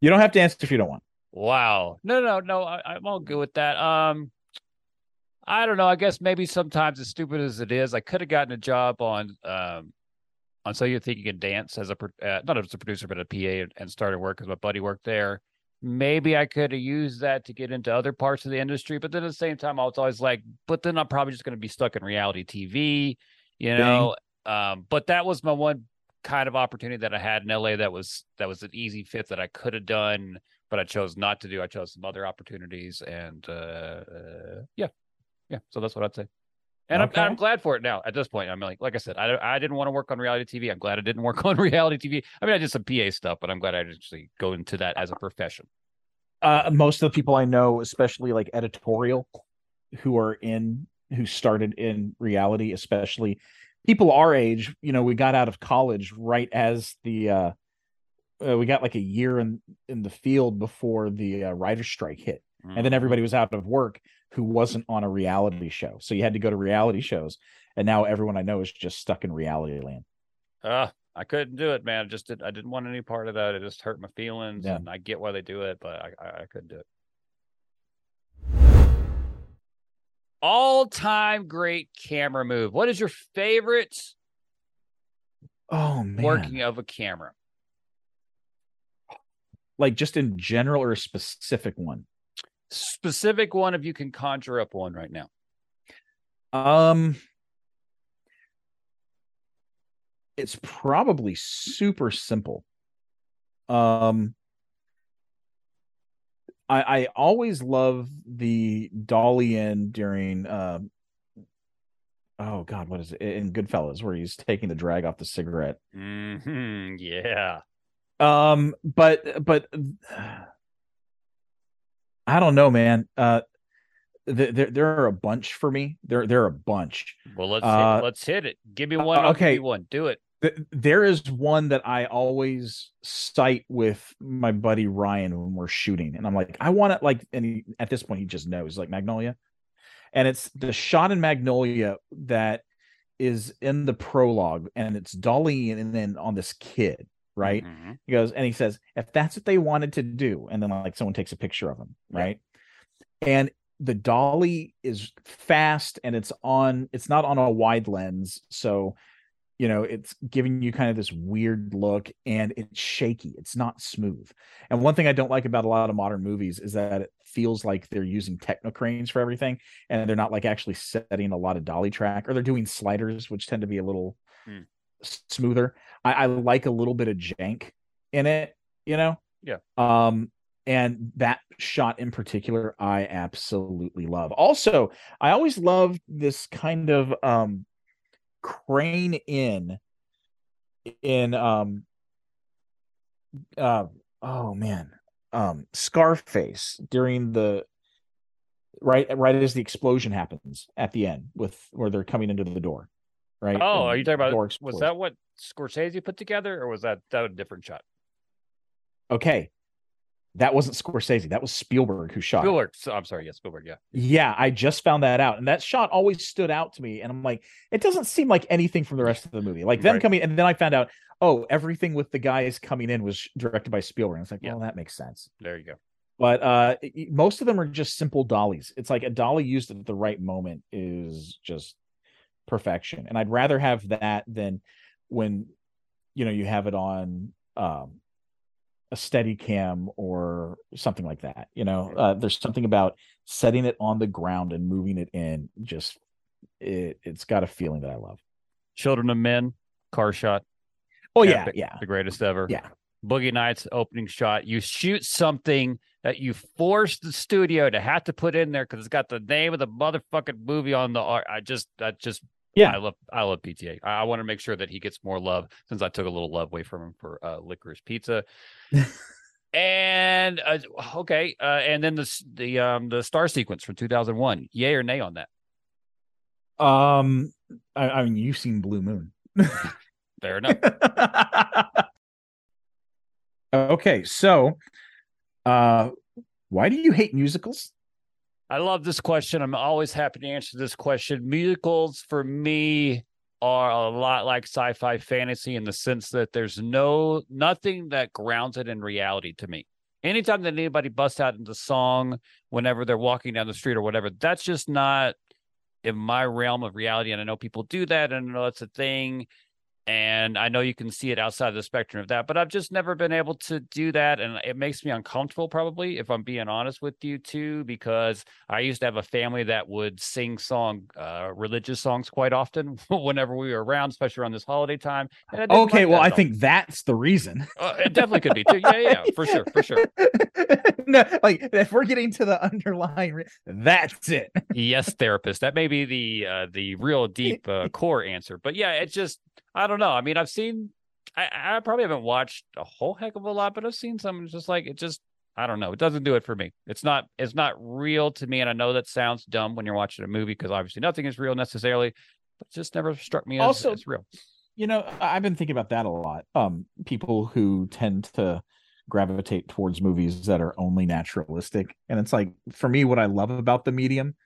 you don't have to answer if you don't want. Wow. No, no, no. I, am all good with that. Um, I don't know. I guess maybe sometimes, as stupid as it is, I could have gotten a job on um on So You Think You Can Dance as a uh, not as a producer, but a PA, and, and started work because my buddy worked there. Maybe I could have used that to get into other parts of the industry, but then at the same time, I was always like, but then I'm probably just going to be stuck in reality TV, you know. Um, but that was my one kind of opportunity that I had in LA that was that was an easy fit that I could have done, but I chose not to do. I chose some other opportunities, and uh, uh, yeah, yeah. So that's what I'd say. And okay. I'm, I'm glad for it now. At this point, I'm like, like I said, I I didn't want to work on reality TV. I'm glad I didn't work [laughs] on reality TV. I mean, I did some PA stuff, but I'm glad I didn't actually go into that as a profession. Uh, most of the people I know, especially like editorial, who are in who started in reality, especially people our age, you know, we got out of college right as the uh, uh we got like a year in in the field before the uh, writer strike hit, mm-hmm. and then everybody was out of work who wasn't on a reality show, so you had to go to reality shows, and now everyone I know is just stuck in reality land. Uh I couldn't do it, man. I just did. I didn't want any part of that. It just hurt my feelings, yeah. and I get why they do it, but I, I, I couldn't do it. All time great camera move. What is your favorite? Oh man, working of a camera. Like just in general or a specific one? Specific one if you can conjure up one right now. Um it's probably super simple. Um I, I always love the dolly in during uh, oh god what is it? In goodfellas where he's taking the drag off the cigarette. Mm-hmm, yeah. Um but but i don't know man. Uh there there are a bunch for me. There there are a bunch. Well let's uh, hit, let's hit it. Give me one uh, okay. one. Do it there is one that I always cite with my buddy Ryan when we're shooting, and I'm like, I want it like, and he, at this point he just knows like Magnolia, and it's the shot in Magnolia that is in the prologue, and it's Dolly and then on this kid, right? Mm-hmm. He goes and he says, if that's what they wanted to do, and then like someone takes a picture of him, right? And the dolly is fast and it's on it's not on a wide lens so you know it's giving you kind of this weird look and it's shaky it's not smooth. And one thing i don't like about a lot of modern movies is that it feels like they're using Technocranes for everything and they're not like actually setting a lot of dolly track or they're doing sliders which tend to be a little mm. smoother. I, I like a little bit of jank in it you know? Yeah. Um and that shot in particular i absolutely love. Also i always love this kind of um crane in in um uh oh man um scarface during the right right as the explosion happens at the end with where they're coming into the door right? Oh and are you talking about was that what scorsese put together or was that that a different shot? Okay, that wasn't Scorsese. That was Spielberg who shot. Spielberg. So, I'm sorry. Yeah, Spielberg. Yeah. Yeah, I just found that out, and that shot always stood out to me. And I'm like, it doesn't seem like anything from the rest of the movie. Like them Right. coming, and then I found out, oh, everything with the guys coming in was directed by Spielberg. And it's like, Yeah. well, that makes sense. There you go. But uh most of them are just simple dollies. It's like a dolly used at the right moment is just perfection. And I'd rather have that than when you know you have it on um a Steadicam or something like that. You know, uh, there's something about setting it on the ground and moving it in. Just it, it's got a feeling that I love. Children of Men. Car shot. Oh yeah, Epic. yeah, The greatest ever. yeah. Boogie Nights opening shot. You shoot something that you force the studio to have to put in there because it's got the name of the motherfucking movie on the art. I just that just Yeah. I love I love PTA. I, I want to make sure that he gets more love since I took a little love away from him for uh, licorice pizza. [laughs] and uh, okay, uh, and then the the um the star sequence from 2001. Yay or nay on that? Um, I, I mean, you've seen Blue Moon. [laughs] Fair enough. [laughs] okay, so uh why do you hate musicals? I love this question. I'm always happy to answer this question. Musicals for me are a lot like sci-fi fantasy in the sense that there's no nothing that grounds it in reality to me. Anytime that anybody busts out into song whenever they're walking down the street or whatever, that's just not in my realm of reality. And I know people do that and I know that's a thing. And I know you can see it outside of the spectrum of that, but I've just never been able to do that. And it makes me uncomfortable, probably, if I'm being honest with you, too, because I used to have a family that would sing song, uh, religious songs quite often [laughs] whenever we were around, especially around this holiday time. and Okay, like well, I think that's the reason. Uh, it definitely could be too. Yeah, yeah, yeah, for sure, for sure. [laughs] no, like if we're getting to the underlying, re- that's it. yes therapist that may be the uh the real deep uh, [laughs] core answer but yeah it's just i don't know. I mean i've seen i i probably haven't watched a whole heck of a lot but i've seen some it's just like it just i don't know. It doesn't do it for me. It's not it's not real to me. And i know that sounds dumb when you're watching a movie because obviously nothing is real necessarily but it just never struck me as, Also- as real. You know, I've been thinking about that a lot. Um, people who tend to gravitate towards movies that are only naturalistic, and it's like for me, what I love about the medium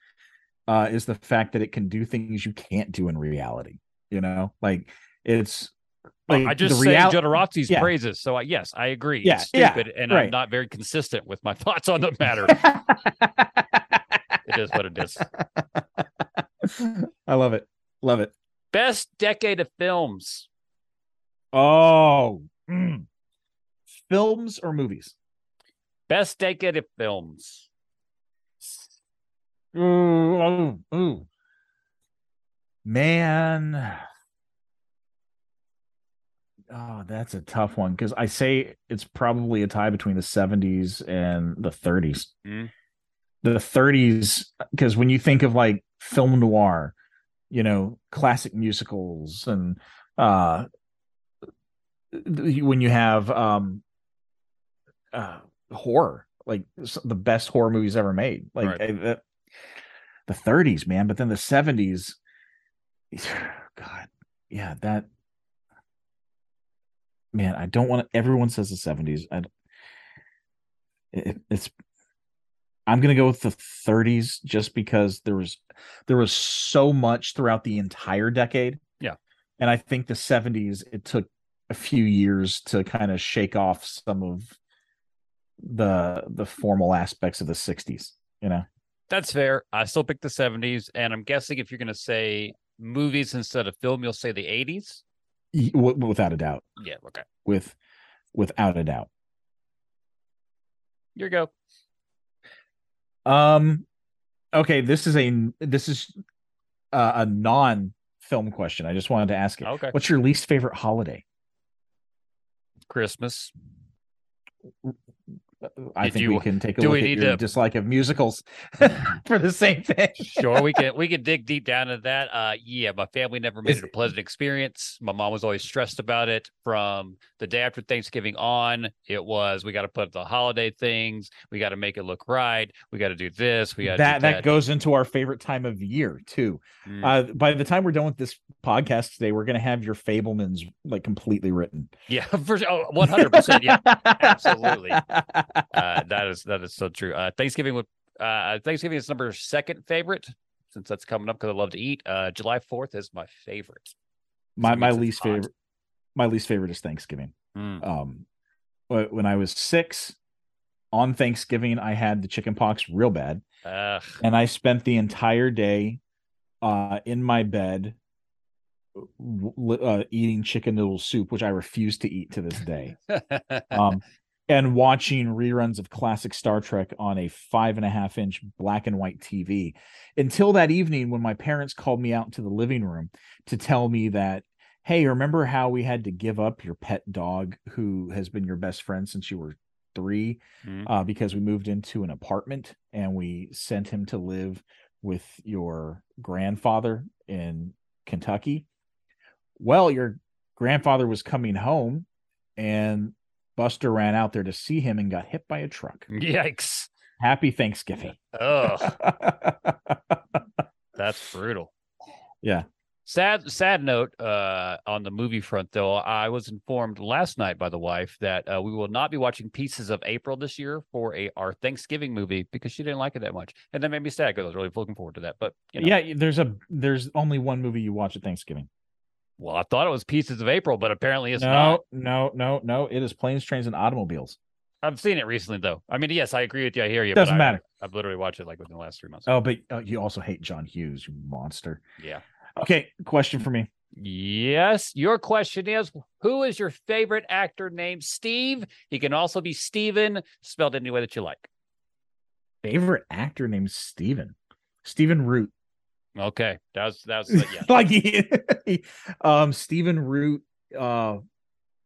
uh, is the fact that it can do things you can't do in reality. You know, like it's like i just say Jodorowsky's Yeah. praises so I, yes i agree Yeah, it's yeah, stupid and i'm not very consistent with my [laughs] thoughts on the matter it is what it is [laughs] I love it. Love it. best decade of films Oh, mm. films or movies? Best decade of films. Ooh, ooh, ooh. Man. Oh, that's a tough one because I say it's probably a tie between the 70s and the 30s. Mm. The 30s, because when you think of like film noir, you know, classic musicals and uh when you have um uh horror like the best horror movies ever made like Right. I- the, the 30s man but then the 70s [sighs] god yeah that man i don't want to everyone says the 70s i it, it's i'm gonna go with the 30s just because there was there was so much throughout the entire decade Yeah. and i think the 70s it took a few years to kind of shake off some of the the formal aspects of the 60s you know That's fair. I still pick the 70s. And I'm guessing if you're going to say movies instead of film, you'll say the 80s. Without a doubt Yeah. Okay. with without a doubt Here you go. um okay this is a this is uh, a non film question i just wanted to ask it Okay. what's your least favorite holiday Christmas. I Did think you- we can take a look at your to- dislike of musicals [laughs] for the same thing. sure we can [laughs] we can dig deep down into that uh yeah my family never made it a pleasant experience my mom was always stressed about it from the day after thanksgiving on it was we got to put the holiday things we got to make it look right we got to do this we got that do that goes into our favorite time of year too. Mm. Uh, by the time we're done with this podcast today, we're gonna have your Fabelmans like completely written. yeah [laughs] for sure oh, 100% yeah absolutely. Uh that is that is so true uh thanksgiving would uh thanksgiving is number second favorite since that's coming up because i love to eat uh july 4th is my favorite my my least hot. favorite. My least favorite is Thanksgiving. Mm. Um, when I was six, on Thanksgiving, I had the chicken pox real bad, Ugh. and I spent the entire day, uh, in my bed, uh, eating chicken noodle soup, which I refuse to eat to this day. [laughs] um, and watching reruns of classic Star Trek on a five and a half inch black and white TV until that evening when my parents called me out to the living room to tell me that, hey, remember how we had to give up your pet dog who has been your best friend since you were three Mhm. uh, because we moved into an apartment and we sent him to live with your grandfather in Kentucky. Well, your grandfather was coming home and Buster ran out there to see him and got hit by a truck. Yikes. Happy Thanksgiving. Oh, [laughs] that's brutal. yeah. Sad sad note uh on the movie front though. I was informed last night by the wife that uh, we will not be watching Pieces of April this year for a our Thanksgiving movie because she didn't like it that much. And that made me sad because I was really looking forward to that. But you know, Yeah, there's a there's only one movie you watch at Thanksgiving. Well, I thought it was Pieces of April, but apparently it's no, not. no, no, no. No. It is planes, trains, and automobiles. I've seen it recently though. I mean, yes, I agree with you. I hear you. Doesn't but I- matter. I've literally watched it like within the last three months. Oh, but uh, you also hate John Hughes, you monster. Yeah. Okay, question for me. Yes. Your question is Who is your favorite actor named Steve? He can also be Steven, spelled any way that you like. Favorite actor named Steven. Stephen Root. Okay. That was, that was, yeah. [laughs] like he, [laughs] um Stephen Root uh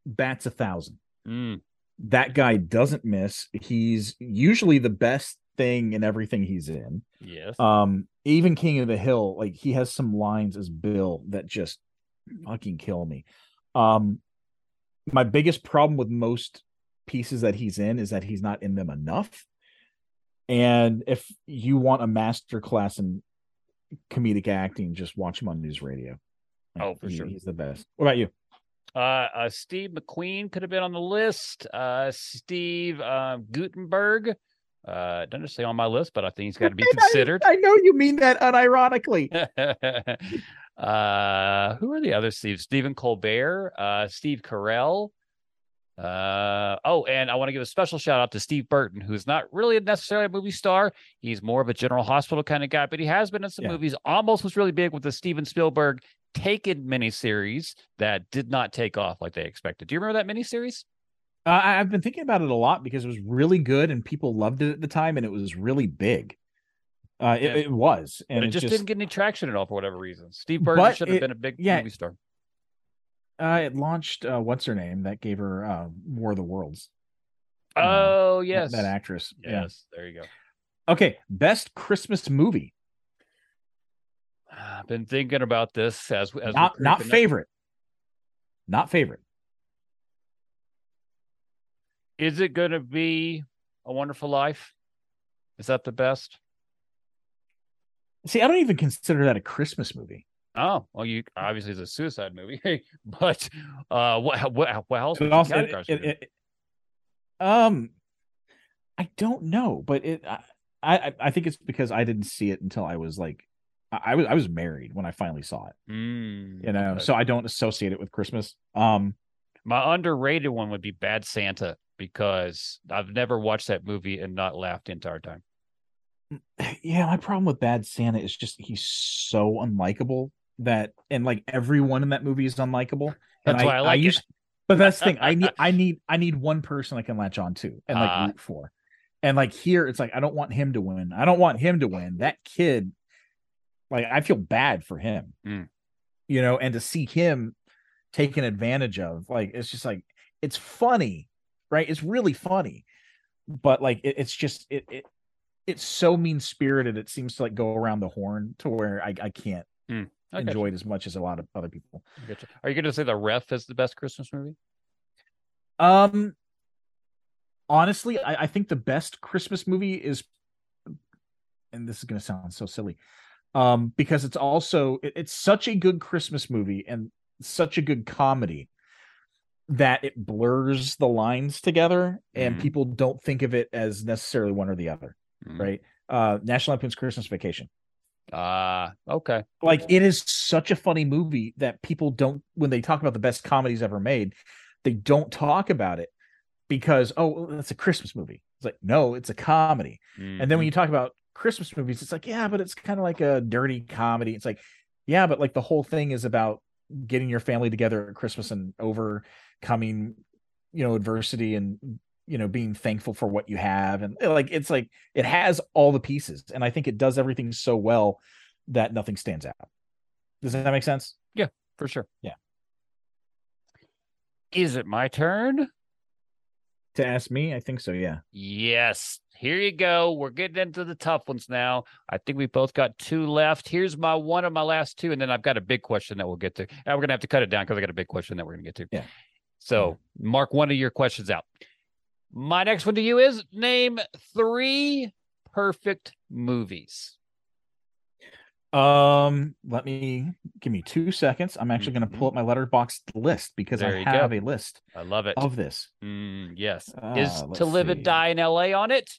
bats a thousand. Mm, That guy doesn't miss. He's usually the best thing in everything he's in. yes. Um even King of the Hill, like he has some lines as Bill that just fucking kill me. Um my biggest problem with most pieces that he's in is that he's not in them enough. And if you want a master class in comedic acting, just watch him on NewsRadio. Oh, for He- sure. He's the best. What about you? Uh, uh, Steve McQueen could have been on the list. Uh, Steve uh, Guttenberg. Uh, doesn't say on my list, but I think he's got to be [laughs] considered. I, know you mean that unironically. [laughs] uh, who are the other Steve? Stephen Colbert, uh, Steve Carell. Uh, oh, and I want to give a special shout out to Steve Burton, who's not really necessarily a movie star. He's more of a General Hospital kind of guy, but he has been in some Yeah. movies. Almost was really big with the Steven Spielberg Taken miniseries that did not take off like they expected. Do you remember that miniseries? Uh, I've been thinking about it a lot because it was really good and people loved it at the time, and it was really big. Uh, it, Yeah. it was, and it it just, just, didn't get any traction at all for whatever reason. Steve Burton should have been a big yeah. movie star. Uh, it launched. Uh, what's her name? That gave her uh, War of the Worlds. Oh that- yes, that, actress. Yeah. Yes, there you go. Okay, best Christmas movie. I've been thinking about this as as Not not creeping up. favorite. Not favorite. Is it going to be a Wonderful Life? Is that the best? See, I don't even consider that a Christmas movie. Oh, well, you obviously it's a suicide movie, [laughs] but uh, what what what else? Also, it- it- it? um, I don't know, but it. I, I I think it's because I didn't see it until I was like, I, I was I was married when I finally saw it. Mm, You know, okay. so I don't associate it with Christmas. Um, my underrated one would be Bad Santa because I've never watched that movie and not laughed the entire time. [sighs] yeah, my problem with Bad Santa is just he's so unlikable that, and like everyone in that movie is unlikable. And That's why I like it. used- But that's the thing. I need [laughs] I need I need one person I can latch on to and like Ah. root for. And like here, it's like I don't want him to win. I don't want him to win. That kid, like I feel bad for him. Mm. You know, and to see him taken advantage of, like it's just like it's funny, right? It's really funny. but like it, it's just it, it it's so mean spirited. It seems to like go around the horn to where I, I can't Mm, I enjoy gotcha. it as much as a lot of other people. Gotcha. Are you going to say the Ref is the best Christmas movie? Um, honestly, I, I think the best Christmas movie is, and this is going to sound so silly, um, because it's also it- it's such a good Christmas movie and such a good comedy that it blurs the lines together, and Mhm. people don't think of it as necessarily one or the other, Mm. right? Uh, National Lampoon's Christmas Vacation. Ah, okay. like it is such a funny movie that people don't when they talk about the best comedies ever made they don't talk about it because oh that's a christmas movie it's like no it's a comedy and then when Mhm. you talk about christmas movies it's like yeah but it's kind of like a dirty comedy it's like yeah but like the whole thing is about getting your family together at christmas and overcoming you know adversity and you know being thankful for what you have and eh, like it's like it has all the pieces and i think it does everything so well that nothing stands out does that make sense Yeah, for sure. Yeah. Is it my turn? to ask me i think so yeah Yes. Here you go. We're getting into the tough ones now. I think we both got two left. Here's my one of my last two, and then I've got a big question that we'll get to. And we're gonna have to cut it down because I got a big question that we're gonna get to. Yeah. So mark one of your questions out. My next one to you is name three perfect movies. um let me give me two seconds i'm actually going to pull up my Letterboxd list because There i you go. have a list I love it. of this Mm, yes. Ah, is To Live and. Die in LA on it?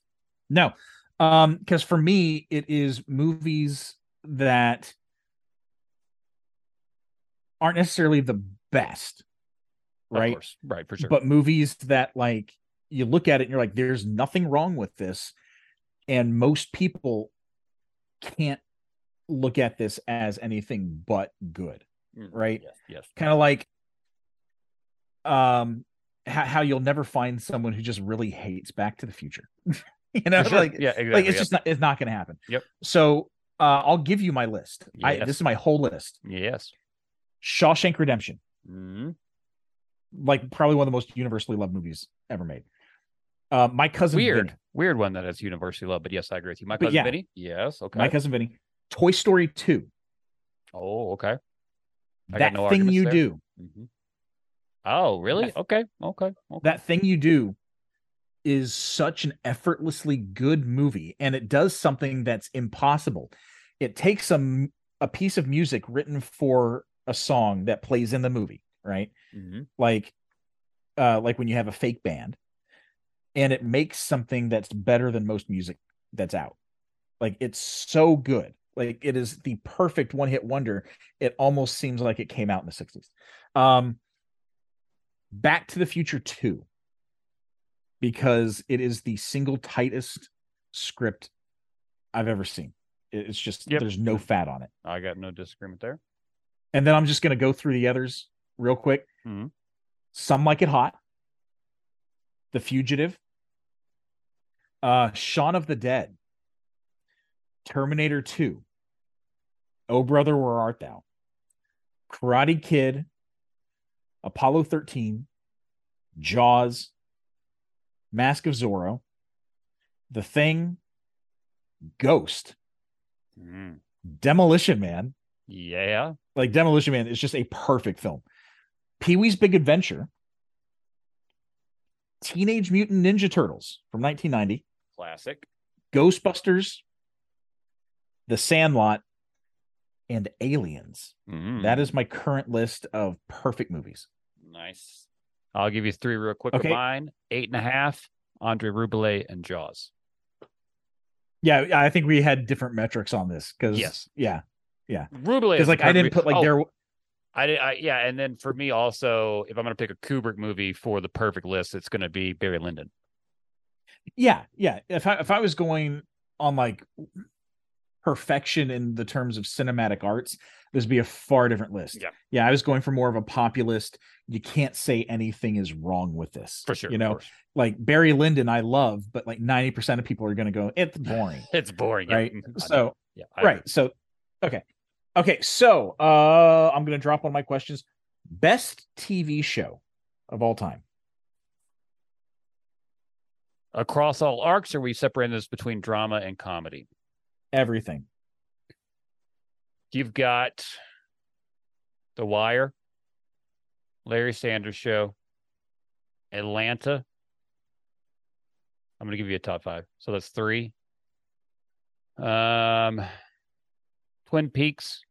No, um, because for me, it is movies that aren't necessarily the best, Of right? course. Right, for sure. But movies that like you look at it and you're like, there's nothing wrong with this, and most people can't look at this as anything but good, Mm, right? Yes, yes. Kind of like, um, how, how you'll never find someone who just really hates Back to the Future, [laughs] you know, sure. like yeah, exactly. like it's just not it's not going to happen Yep. so uh i'll give you my list i this is my whole list yes. shawshank redemption Mhm. like probably one of the most universally loved movies ever made uh my cousin Weird. Vinny, Weird one that is university loved, but yes, I agree with you. My cousin yeah. Vinny? Yes. Okay. my cousin vinny toy story 2 oh, okay. I that no thing you there. do Mhm. Oh, really? That- Okay. Okay. okay. that thing you do is such an effortlessly good movie and it does something that's impossible it takes a a piece of music written for a song that plays in the movie right Mhm. like uh like when you have a fake band and it makes something that's better than most music that's out. Like it's so good. Like it is the perfect one hit wonder. It almost seems like it came out in the 60s um back to the future 2 because it is the single tightest script i've ever seen. It's just Yep. there's no fat on it. I got no disagreement there. and then i'm just going to go through the others real quick. Mhm. some like it hot the fugitive uh shaun of the dead terminator 2 oh brother where art thou karate kid apollo 13 jaws mask of zorro the thing ghost Mhm. demolition man Yeah. like Demolition Man is just a perfect film. Pee Wee's Big Adventure, Teenage Mutant Ninja Turtles from 1990, Classic. Ghostbusters, The Sandlot, and Aliens. Mhm. That is my current list of perfect movies. nice. I'll give you three real quick Okay. of mine. Eight and a half. Andrei Rublev and Jaws. Yeah, I think we had different metrics on this because Yes. yeah, Rublev because is like I didn't put like oh, there. I did. I, yeah, and then for me also, if I'm going to pick a Kubrick movie for the perfect list, it's going to be Barry Lyndon. Yeah, yeah. If I if I was going on like perfection in the terms of cinematic arts, this would be a far different list. Yeah. Yeah, I was going for more of a populist. You can't say anything is wrong with this. For sure. You know, like Barry Lyndon, I love, but like 90% of people are gonna go, it's [laughs] boring. it's boring. right. I know. So yeah, I agree. right. So okay. Okay, so uh I'm gonna drop one of my questions. Best TV show of all time. Across all arcs, are we separating this between drama and comedy? Everything. You've got The Wire, Larry Sanders Show, Atlanta. I'm going to give you a top five. So that's three. Um, Twin Peaks.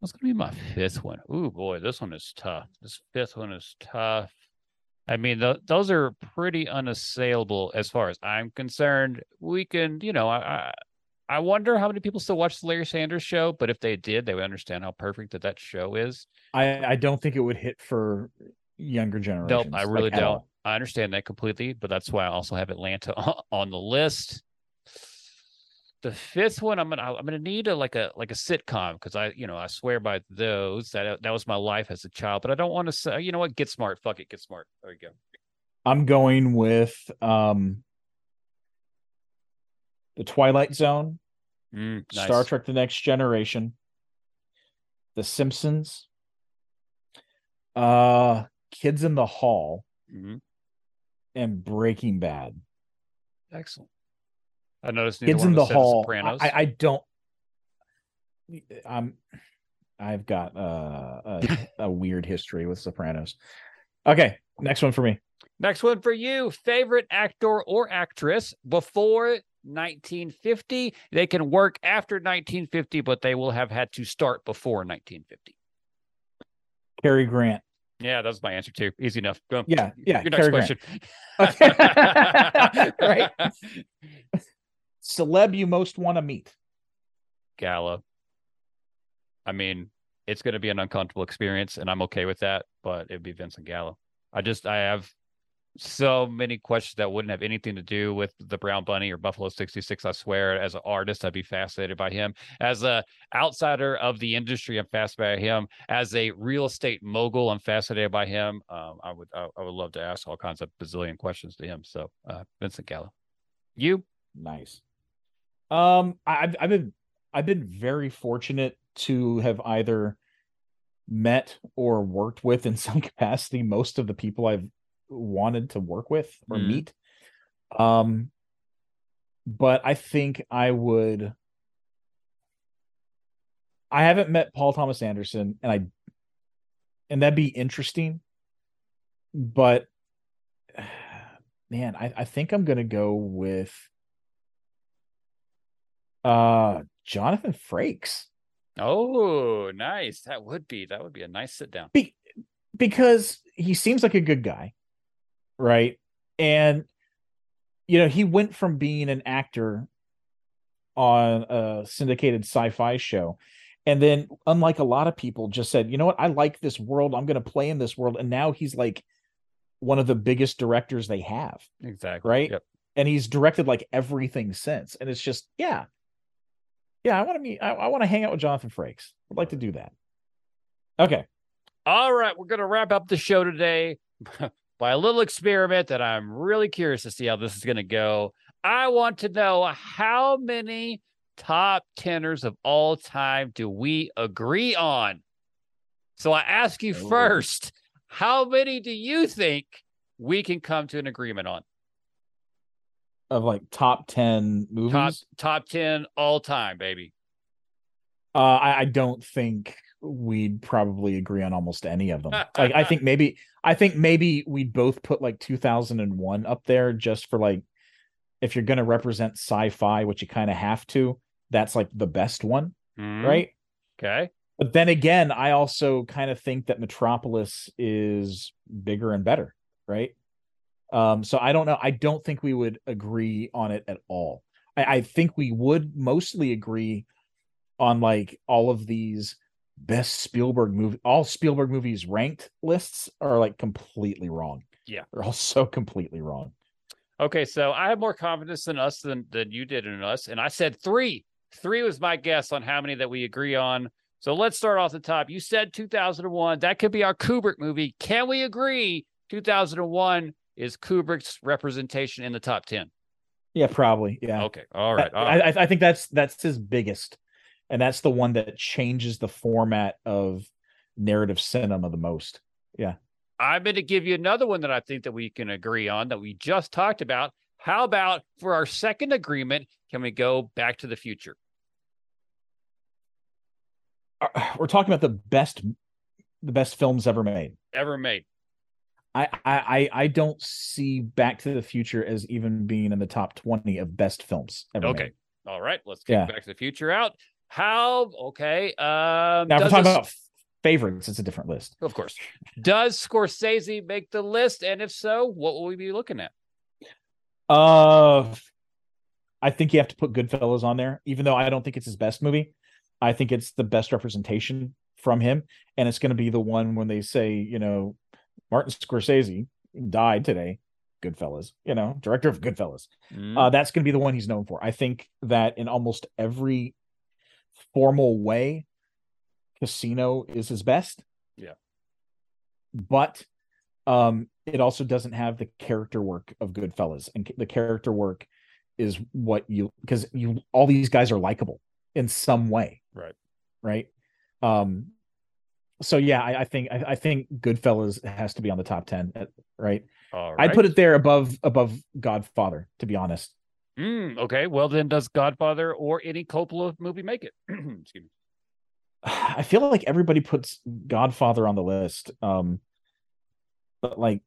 What's going to be my fifth one? Ooh, boy, this one is tough. This fifth one is tough. I mean, th- those are pretty unassailable as far as I'm concerned. We can, you know, I, I wonder how many people still watch the Larry Sanders show, but if they did, they would understand how perfect that that show is. I I don't think it would hit for younger generations. Nope, I really like, don't. I understand that completely, but that's why I also have Atlanta [laughs] on the list. The fifth one, I'm gonna I'm gonna need a like a like a sitcom because I you know I swear by those that that was my life as a child, but I don't want to say you know what Get Smart, fuck it, Get Smart. There you go. I'm going with um the Twilight Zone, mm, nice. Star Trek: The Next Generation, The Simpsons, uh, Kids in the Hall, mm-hmm. and Breaking Bad. Excellent. I noticed Kids in the Hall. I, I don't. I'm. I've got uh, a, a weird history with Sopranos. Okay, next one for me. Next one for you. Favorite actor or actress before 1950. They can work after 1950, but they will have had to start before 1950. Cary Grant. Yeah, that's my answer too. Easy enough. Go. Yeah, yeah. Your next Cary question. right. [laughs] [laughs] [laughs] Celeb you most want to meet? Gallo. I mean, it's going to be an uncomfortable experience, and I'm okay with that. But it'd be Vincent Gallo. I just I have so many questions that wouldn't have anything to do with the Brown Bunny or Buffalo 66. I swear, as an artist, I'd be fascinated by him. As a outsider of the industry, I'm fascinated by him. As a real estate mogul, I'm fascinated by him. Um, I would I, I, would love to ask all kinds of bazillion questions to him. So uh, Vincent Gallo. You? Nice. Um, I've I've been I've been very fortunate to have either met or worked with in some [laughs] capacity most of the people I've wanted to work with or mm. meet. Um, but I think I would. I haven't met Paul Thomas Anderson, and I, and that'd be interesting. But, [sighs] man, I, I think I'm gonna go with, uh, Jonathan Frakes. Oh, nice! That would be that would be a nice sit down. Be- because he seems like a good guy right? And you know, he went from being an actor on a syndicated sci-fi show and then unlike a lot of people just said, "You know what? I like this world. I'm going to play in this world." And now he's like one of the biggest directors they have. Exactly. Right? Yep. And he's directed like everything since. And it's just, yeah. Yeah, I want to meet I, I want to hang out with Jonathan Frakes. I'd like to do that. Okay. All right, we're going to wrap up the show today. [laughs] by a little experiment that I'm really curious to see how this is going to go. I want to know how many top tenors of all time do we agree on? So I ask you oh. first, how many do you think we can come to an agreement on? Of like top 10 movies? Top, top 10 all time, baby. Uh, I, I don't think we'd probably agree on almost any of them. [laughs] like I think maybe I think maybe we'd both put like 2001 up there just for like if you're going to represent sci-fi, which you kind of have to, that's like the best one, mm. right? Okay. But then again, I also kind of think that Metropolis is bigger and better, right? Um, so I don't know. I don't think we would agree on it at all. I, I think we would mostly agree on like all of these best Spielberg movie, all Spielberg movies ranked lists are like completely wrong. Yeah, they're all [laughs] so completely wrong. Okay, so I have more confidence in us than than you did in us, and I said three. Three was my guess on how many that we agree on. So let's start off the top. You said 2001. That could be our Kubrick movie. Can we agree 2001 is Kubrick's representation in the top 10? Yeah, probably. Yeah. Okay. All right. All right. I, I, think that's that's his biggest and that's the one that changes the format of narrative cinema the most. Yeah. I'm going to give you another one that I think that we can agree on that we just talked about. How about for our second agreement, can we go back to the future? Uh, we're talking about the best the best films ever made. Ever made. I, I I don't see Back to the Future as even being in the top twenty of best films ever. Okay. Made. All right. Let's get yeah. Back to the Future out. How okay. Um now we're talking this... about favorites, it's a different list. Of course. Does Scorsese make the list? And if so, what will we be looking at? Uh I think you have to put Goodfellas on there, even though I don't think it's his best movie. I think it's the best representation from him. And it's going to be the one when they say, you know, Martin Scorsese died today. Goodfellas, you know, director of Goodfellas. Mm. Uh, that's going to be the one he's known for. I think that in almost every formal way, Casino is his best. Yeah. But um, it also doesn't have the character work of Goodfellas, and the character work is what you because you all these guys are likable in some way. Right. Right. Um, so yeah, I, I think I, I, think Goodfellas has to be on the top ten, uh, right? right? I'd put it there above above Godfather, to be honest. Mm, okay, well then, does Godfather or any Coppola movie make it? [clears throat] Excuse me. [sighs] I feel like everybody puts Godfather on the list, um, but like,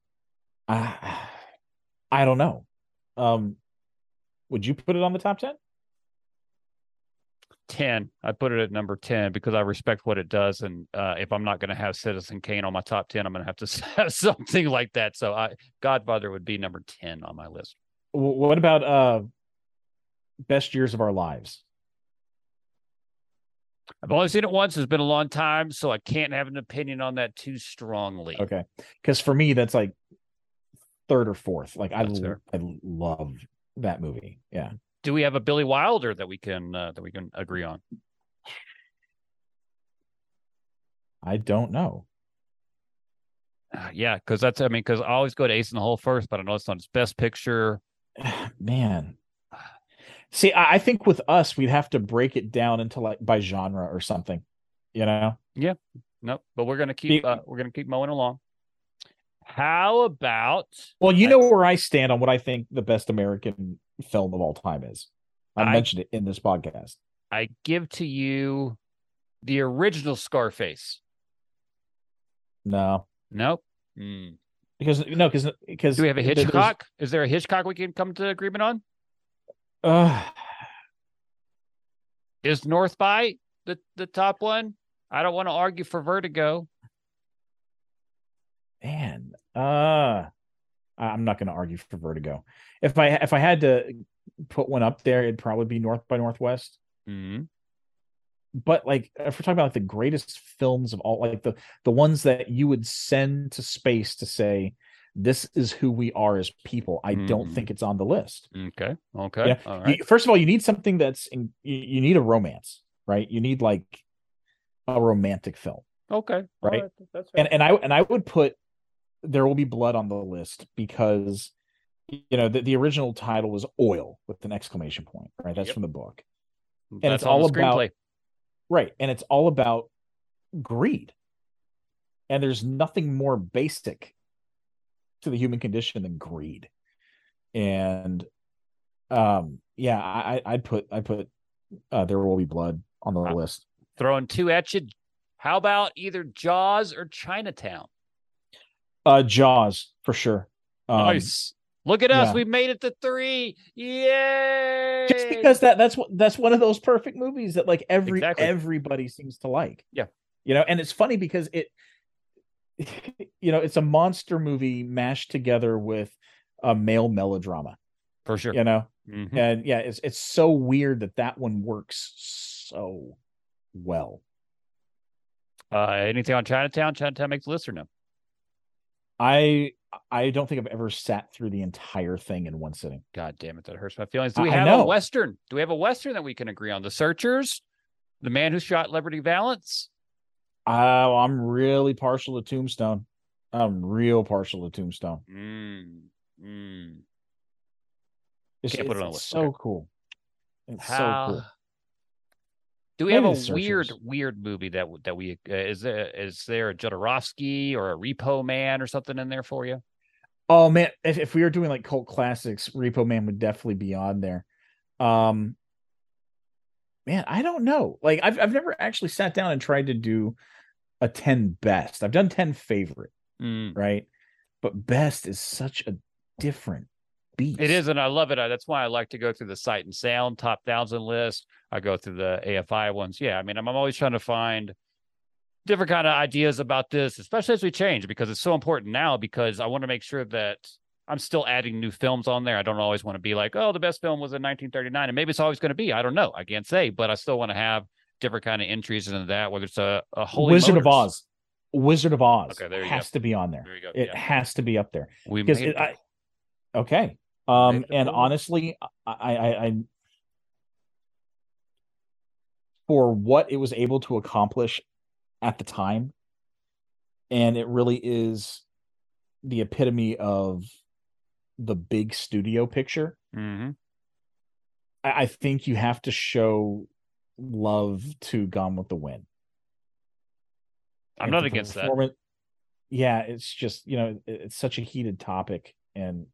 I, [sighs] I don't know. Um, would you put it on the top ten? 10 i put it at number 10 because i respect what it does. And uh, if i'm not going to have citizen kane on my top 10 i'm going to have to [laughs] have something like that. So i godfather would be number 10 on my list. What about uh best years of our lives? I've only seen it once. It's been a long time so i can't have an opinion on that too strongly. Okay. Because for me that's like third or fourth. Like I, I love that movie. Yeah do we have a Billy Wilder that we can uh, that we can agree on? I don't know. Uh, yeah, because that's I mean, because I always go to Ace in the Hole first, but I know it's not his best picture. [sighs] Man, see, I, I think with us, we'd have to break it down into like by genre or something. You know? Yeah. No, but we're gonna keep uh, we're gonna keep mowing along. How about? Well, you know where I stand on what I think the best American film of all time is. I, I mentioned it in this podcast. I give to you the original Scarface. No. Nope. Mm. Because no, because because do we have a Hitchcock? Is there a Hitchcock we can come to agreement on? Uh is North by the the top one? I don't want to argue for Vertigo. Man, uh I'm not going to argue for Vertigo. If I if I had to put one up there, it'd probably be North by Northwest. Mm-hmm. But like, if we're talking about like the greatest films of all, like the the ones that you would send to space to say, "This is who we are as people," I mm-hmm. don't think it's on the list. Okay. Okay. Yeah. You, first of all, you need something that's in, you, need a romance, right? You need like a romantic film. Okay. Right. right. And and I and I would put there will be blood on the list because you know the, the original title was oil with an exclamation point right? That's yep. from the book. And that's it's all about right. And it's all about greed. And there's nothing more basic to the human condition than greed. And um yeah i i'd put i put uh there will be blood on the uh, list. throwing two at you. How about either jaws or chinatown uh, Jaws for sure. Um, nice. Look at us. Yeah. We made it to three. Yay! Just because that that's what that's one of those perfect movies that like every exactly. everybody seems to like. Yeah. You know, and it's funny because it [laughs] you know, it's a monster movie mashed together with a male melodrama. For sure. You know. Mm-hmm. And yeah, it's it's so weird that that one works so well. Uh anything on Chinatown? Chinatown makes the list or no? I I don't think I've ever sat through the entire thing in one sitting. God damn it, that hurts my feelings. Do we have a western? Do we have a western that we can agree on? The Searchers, the man who shot Liberty Valance. Oh, I'm really partial to Tombstone. I'm real partial to Tombstone. Mm, mm. It's, Can't it's, put it on it's so okay. cool. It's How... so cool. Do we have a weird, weird movie that that we uh, is there is there a Jodorowsky or a Repo Man or something in there for you? Oh man, if, if we were doing like cult classics, Repo Man would definitely be on there. Um, man, I don't know. Like I've I've never actually sat down and tried to do a 10 best. I've done 10 favorite, mm. right? But best is such a different beast. It is, and I love it. That's why I like to go through the Sight and Sound top thousand list. I go through the AFI ones. Yeah, I mean, I'm, I'm always trying to find different kind of ideas about this, especially as we change, because it's so important now. Because I want to make sure that I'm still adding new films on there. I don't always want to be like, oh, the best film was in 1939, and maybe it's always going to be. I don't know. I can't say, but I still want to have different kind of entries into that. Whether it's a, a Holy Wizard Motors. of Oz, Wizard of Oz. Okay, there you has go. to be on there. There you go. It yeah. has to be up there. We because made it, it. I, okay. Um, and honestly, I, I, I, for what it was able to accomplish at the time, and it really is the epitome of the big studio picture. Mhm. I, I think you have to show love to Gone with the Wind. I'm And not against that. Yeah, it's just you know it's such a heated topic, and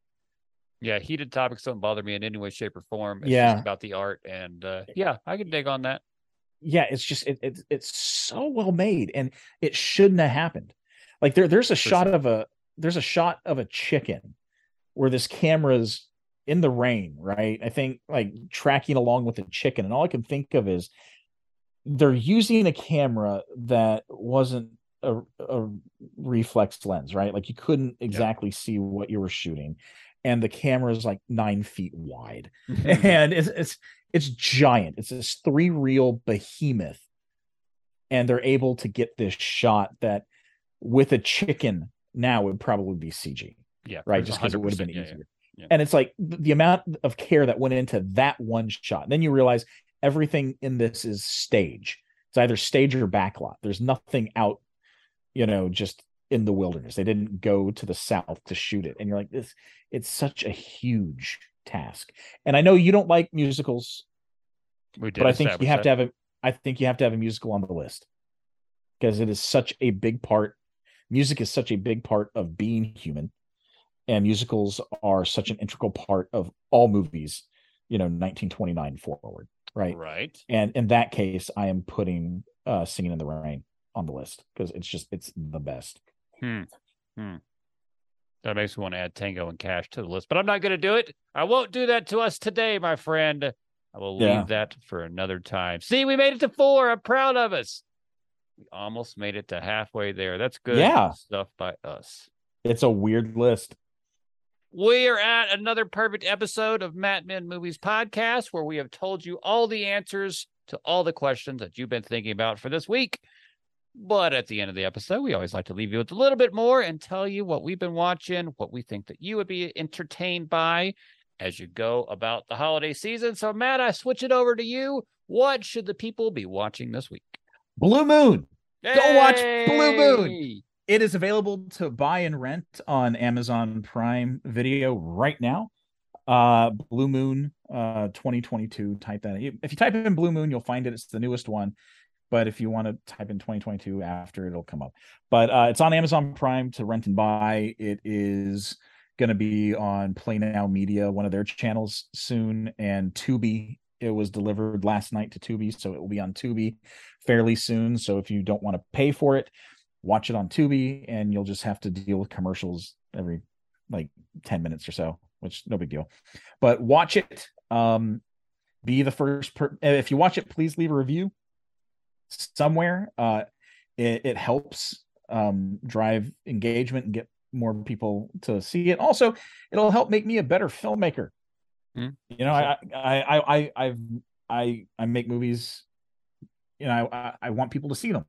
Yeah, heated topics don't bother me in any way, shape, or form. It's Yeah. just about the art, and uh, yeah, I can dig on that. yeah, it's just it, it it's so well made, and it shouldn't have happened. Like there there's a shot of a there's a shot of a chicken where this camera's in the rain, right? I think like tracking along with the chicken, and all I can think of is they're using a camera that wasn't a, a reflex lens, right? Like you couldn't exactly see what you were shooting, and the camera is like nine feet wide, and it's it's it's giant. It's this three reel behemoth, and they're able to get this shot that with a chicken now would probably be CG, yeah, right? Just because it would have 100%, been yeah, easier. yeah. And it's like th- the amount of care that went into that one shot. Then you realize everything in this is stage. It's either stage or backlot. There's nothing out, you know, just in the wilderness. They didn't go to the south to shoot it. And you're like, this, it's such a huge task. And I know you don't like musicals, but I think you have that. to have a I think you have to have a musical on the list. Because it is such a big part. Music is such a big part of being human. And musicals are such an integral part of all movies, you know, 1929 forward. Right. right. And in that case, I am putting uh Singing in the Rain on the list because it's just it's the best. Hmm. Hmm. That makes me want to add Tango and Cash to the list, but I'm not going to do it. I won't do that to us today, my friend. I will leave Yeah. that for another time. See, we made it to four. I'm proud of us. We almost made it to halfway there. That's good Yeah. stuff by us. It's a weird list. We are at another perfect episode of Matt Men Movies Podcast, where we have told you all the answers to all the questions that you've been thinking about for this week. But at the end of the episode, we always like to leave you with a little bit more and tell you what we've been watching, what we think that you would be entertained by as you go about the holiday season. So, Matt, I switch it over to you. What should the people be watching this week? Blue Moon. Go watch Blue Moon. It is available to buy and rent on Amazon Prime Video right now. Uh, Blue Moon, uh, 2022. Type that. in. If you type in Blue Moon, you'll find it. It's the newest one. But if you want to type in 2022 after, it'll come up. But uh, it's on Amazon Prime to rent and buy. It is going to be on Play Now Media, one of their channels soon, and Tubi. It was delivered last night to Tubi, so it will be on Tubi fairly soon. So if you don't want to pay for it, watch it on Tubi, and you'll just have to deal with commercials every like 10 minutes or so, which no big deal. But watch it. Um, be the first. Per- if you watch it, please leave a review somewhere. Uh, it, it helps um, drive engagement and get more people to see it. Also, it'll help make me a better filmmaker. Hmm. You know, I, I, I, I, I've, I, I make movies. You know, I, I want people to see them.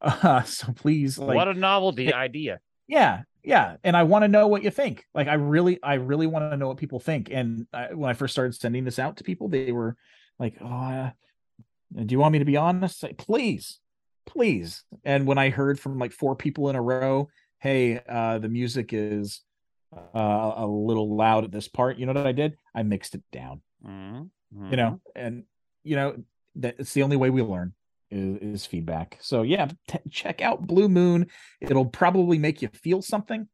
Uh, [laughs] so please, like, what a novelty Hey- idea. yeah, yeah, and I want to know what you think. Like, I really, I really want to know what people think. And I, when I first started sending this out to people, they were like, "Oh, do you want me to be honest?" Like, please, please. And when I heard from like four people in a row, "Hey, uh, the music is uh, a little loud at this part," you know what I did? I mixed it down. Mhm. You know, and you know, That's the only way we learn is, is feedback. So yeah, t- check out Blue Moon. It'll probably make you feel something,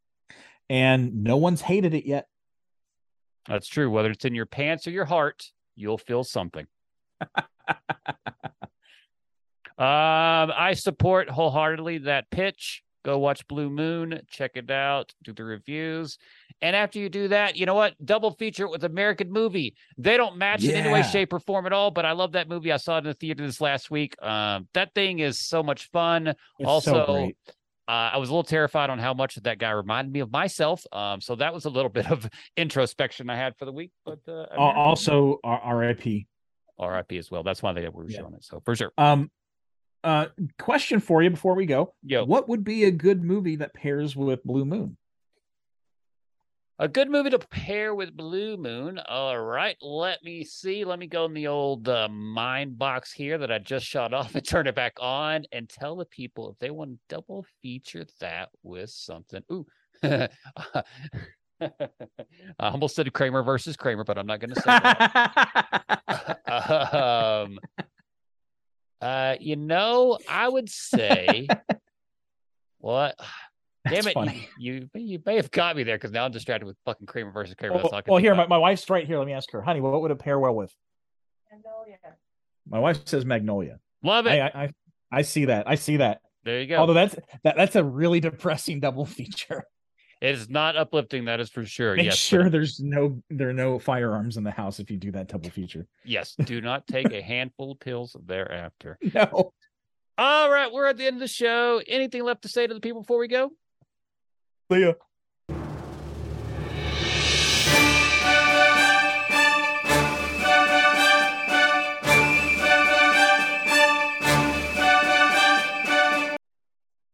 and no one's hated it yet. That's true. Whether it's in your pants or your heart, you'll feel something. [laughs] Um, I support wholeheartedly that pitch. Go watch Blue Moon, check it out, do the reviews. And after you do that, you know what? Double feature it with American movie. They don't match yeah. in any way, shape, or form at all, but I love that movie. I saw it in the theater this last week. Um, that thing is so much fun. It's also, so uh, I was a little terrified on how much that guy reminded me of myself. Um, so that was a little [laughs] bit of introspection I had for the week. But uh, also, R.I.P. R.I.P. as well. That's why they were yeah. showing it. So for sure. Um, uh, question for you before we go. Yo. What would be a good movie that pairs with Blue Moon? A good movie to pair with Blue Moon. All right, let me see. Let me go in the old uh, mind box here that I just shut off and [laughs] turn it back on and tell the people if they want to double feature that with something. Ooh. [laughs] [laughs] I almost said Kramer versus Kramer, but I'm not going to say that. [laughs] [laughs] um, uh, you know, I would say, what? Damn it! You, you, you may have got me there because now I'm distracted with fucking Kramer versus Kramer. Well, well here, my, my wife's right here. Let me ask her, honey, what would it pair well with? Magnolia. My wife says Magnolia. Love it. I, I, I see that. I see that. There you go. Although that's that that's a really depressing double feature. It is not uplifting, that is for sure. Make yes, sure but... there's no there are no firearms in the house if you do that double feature. Yes, do not take a handful of pills thereafter. [laughs] No. All right, we're at the end of the show. Anything left to say to the people before we go? See ya.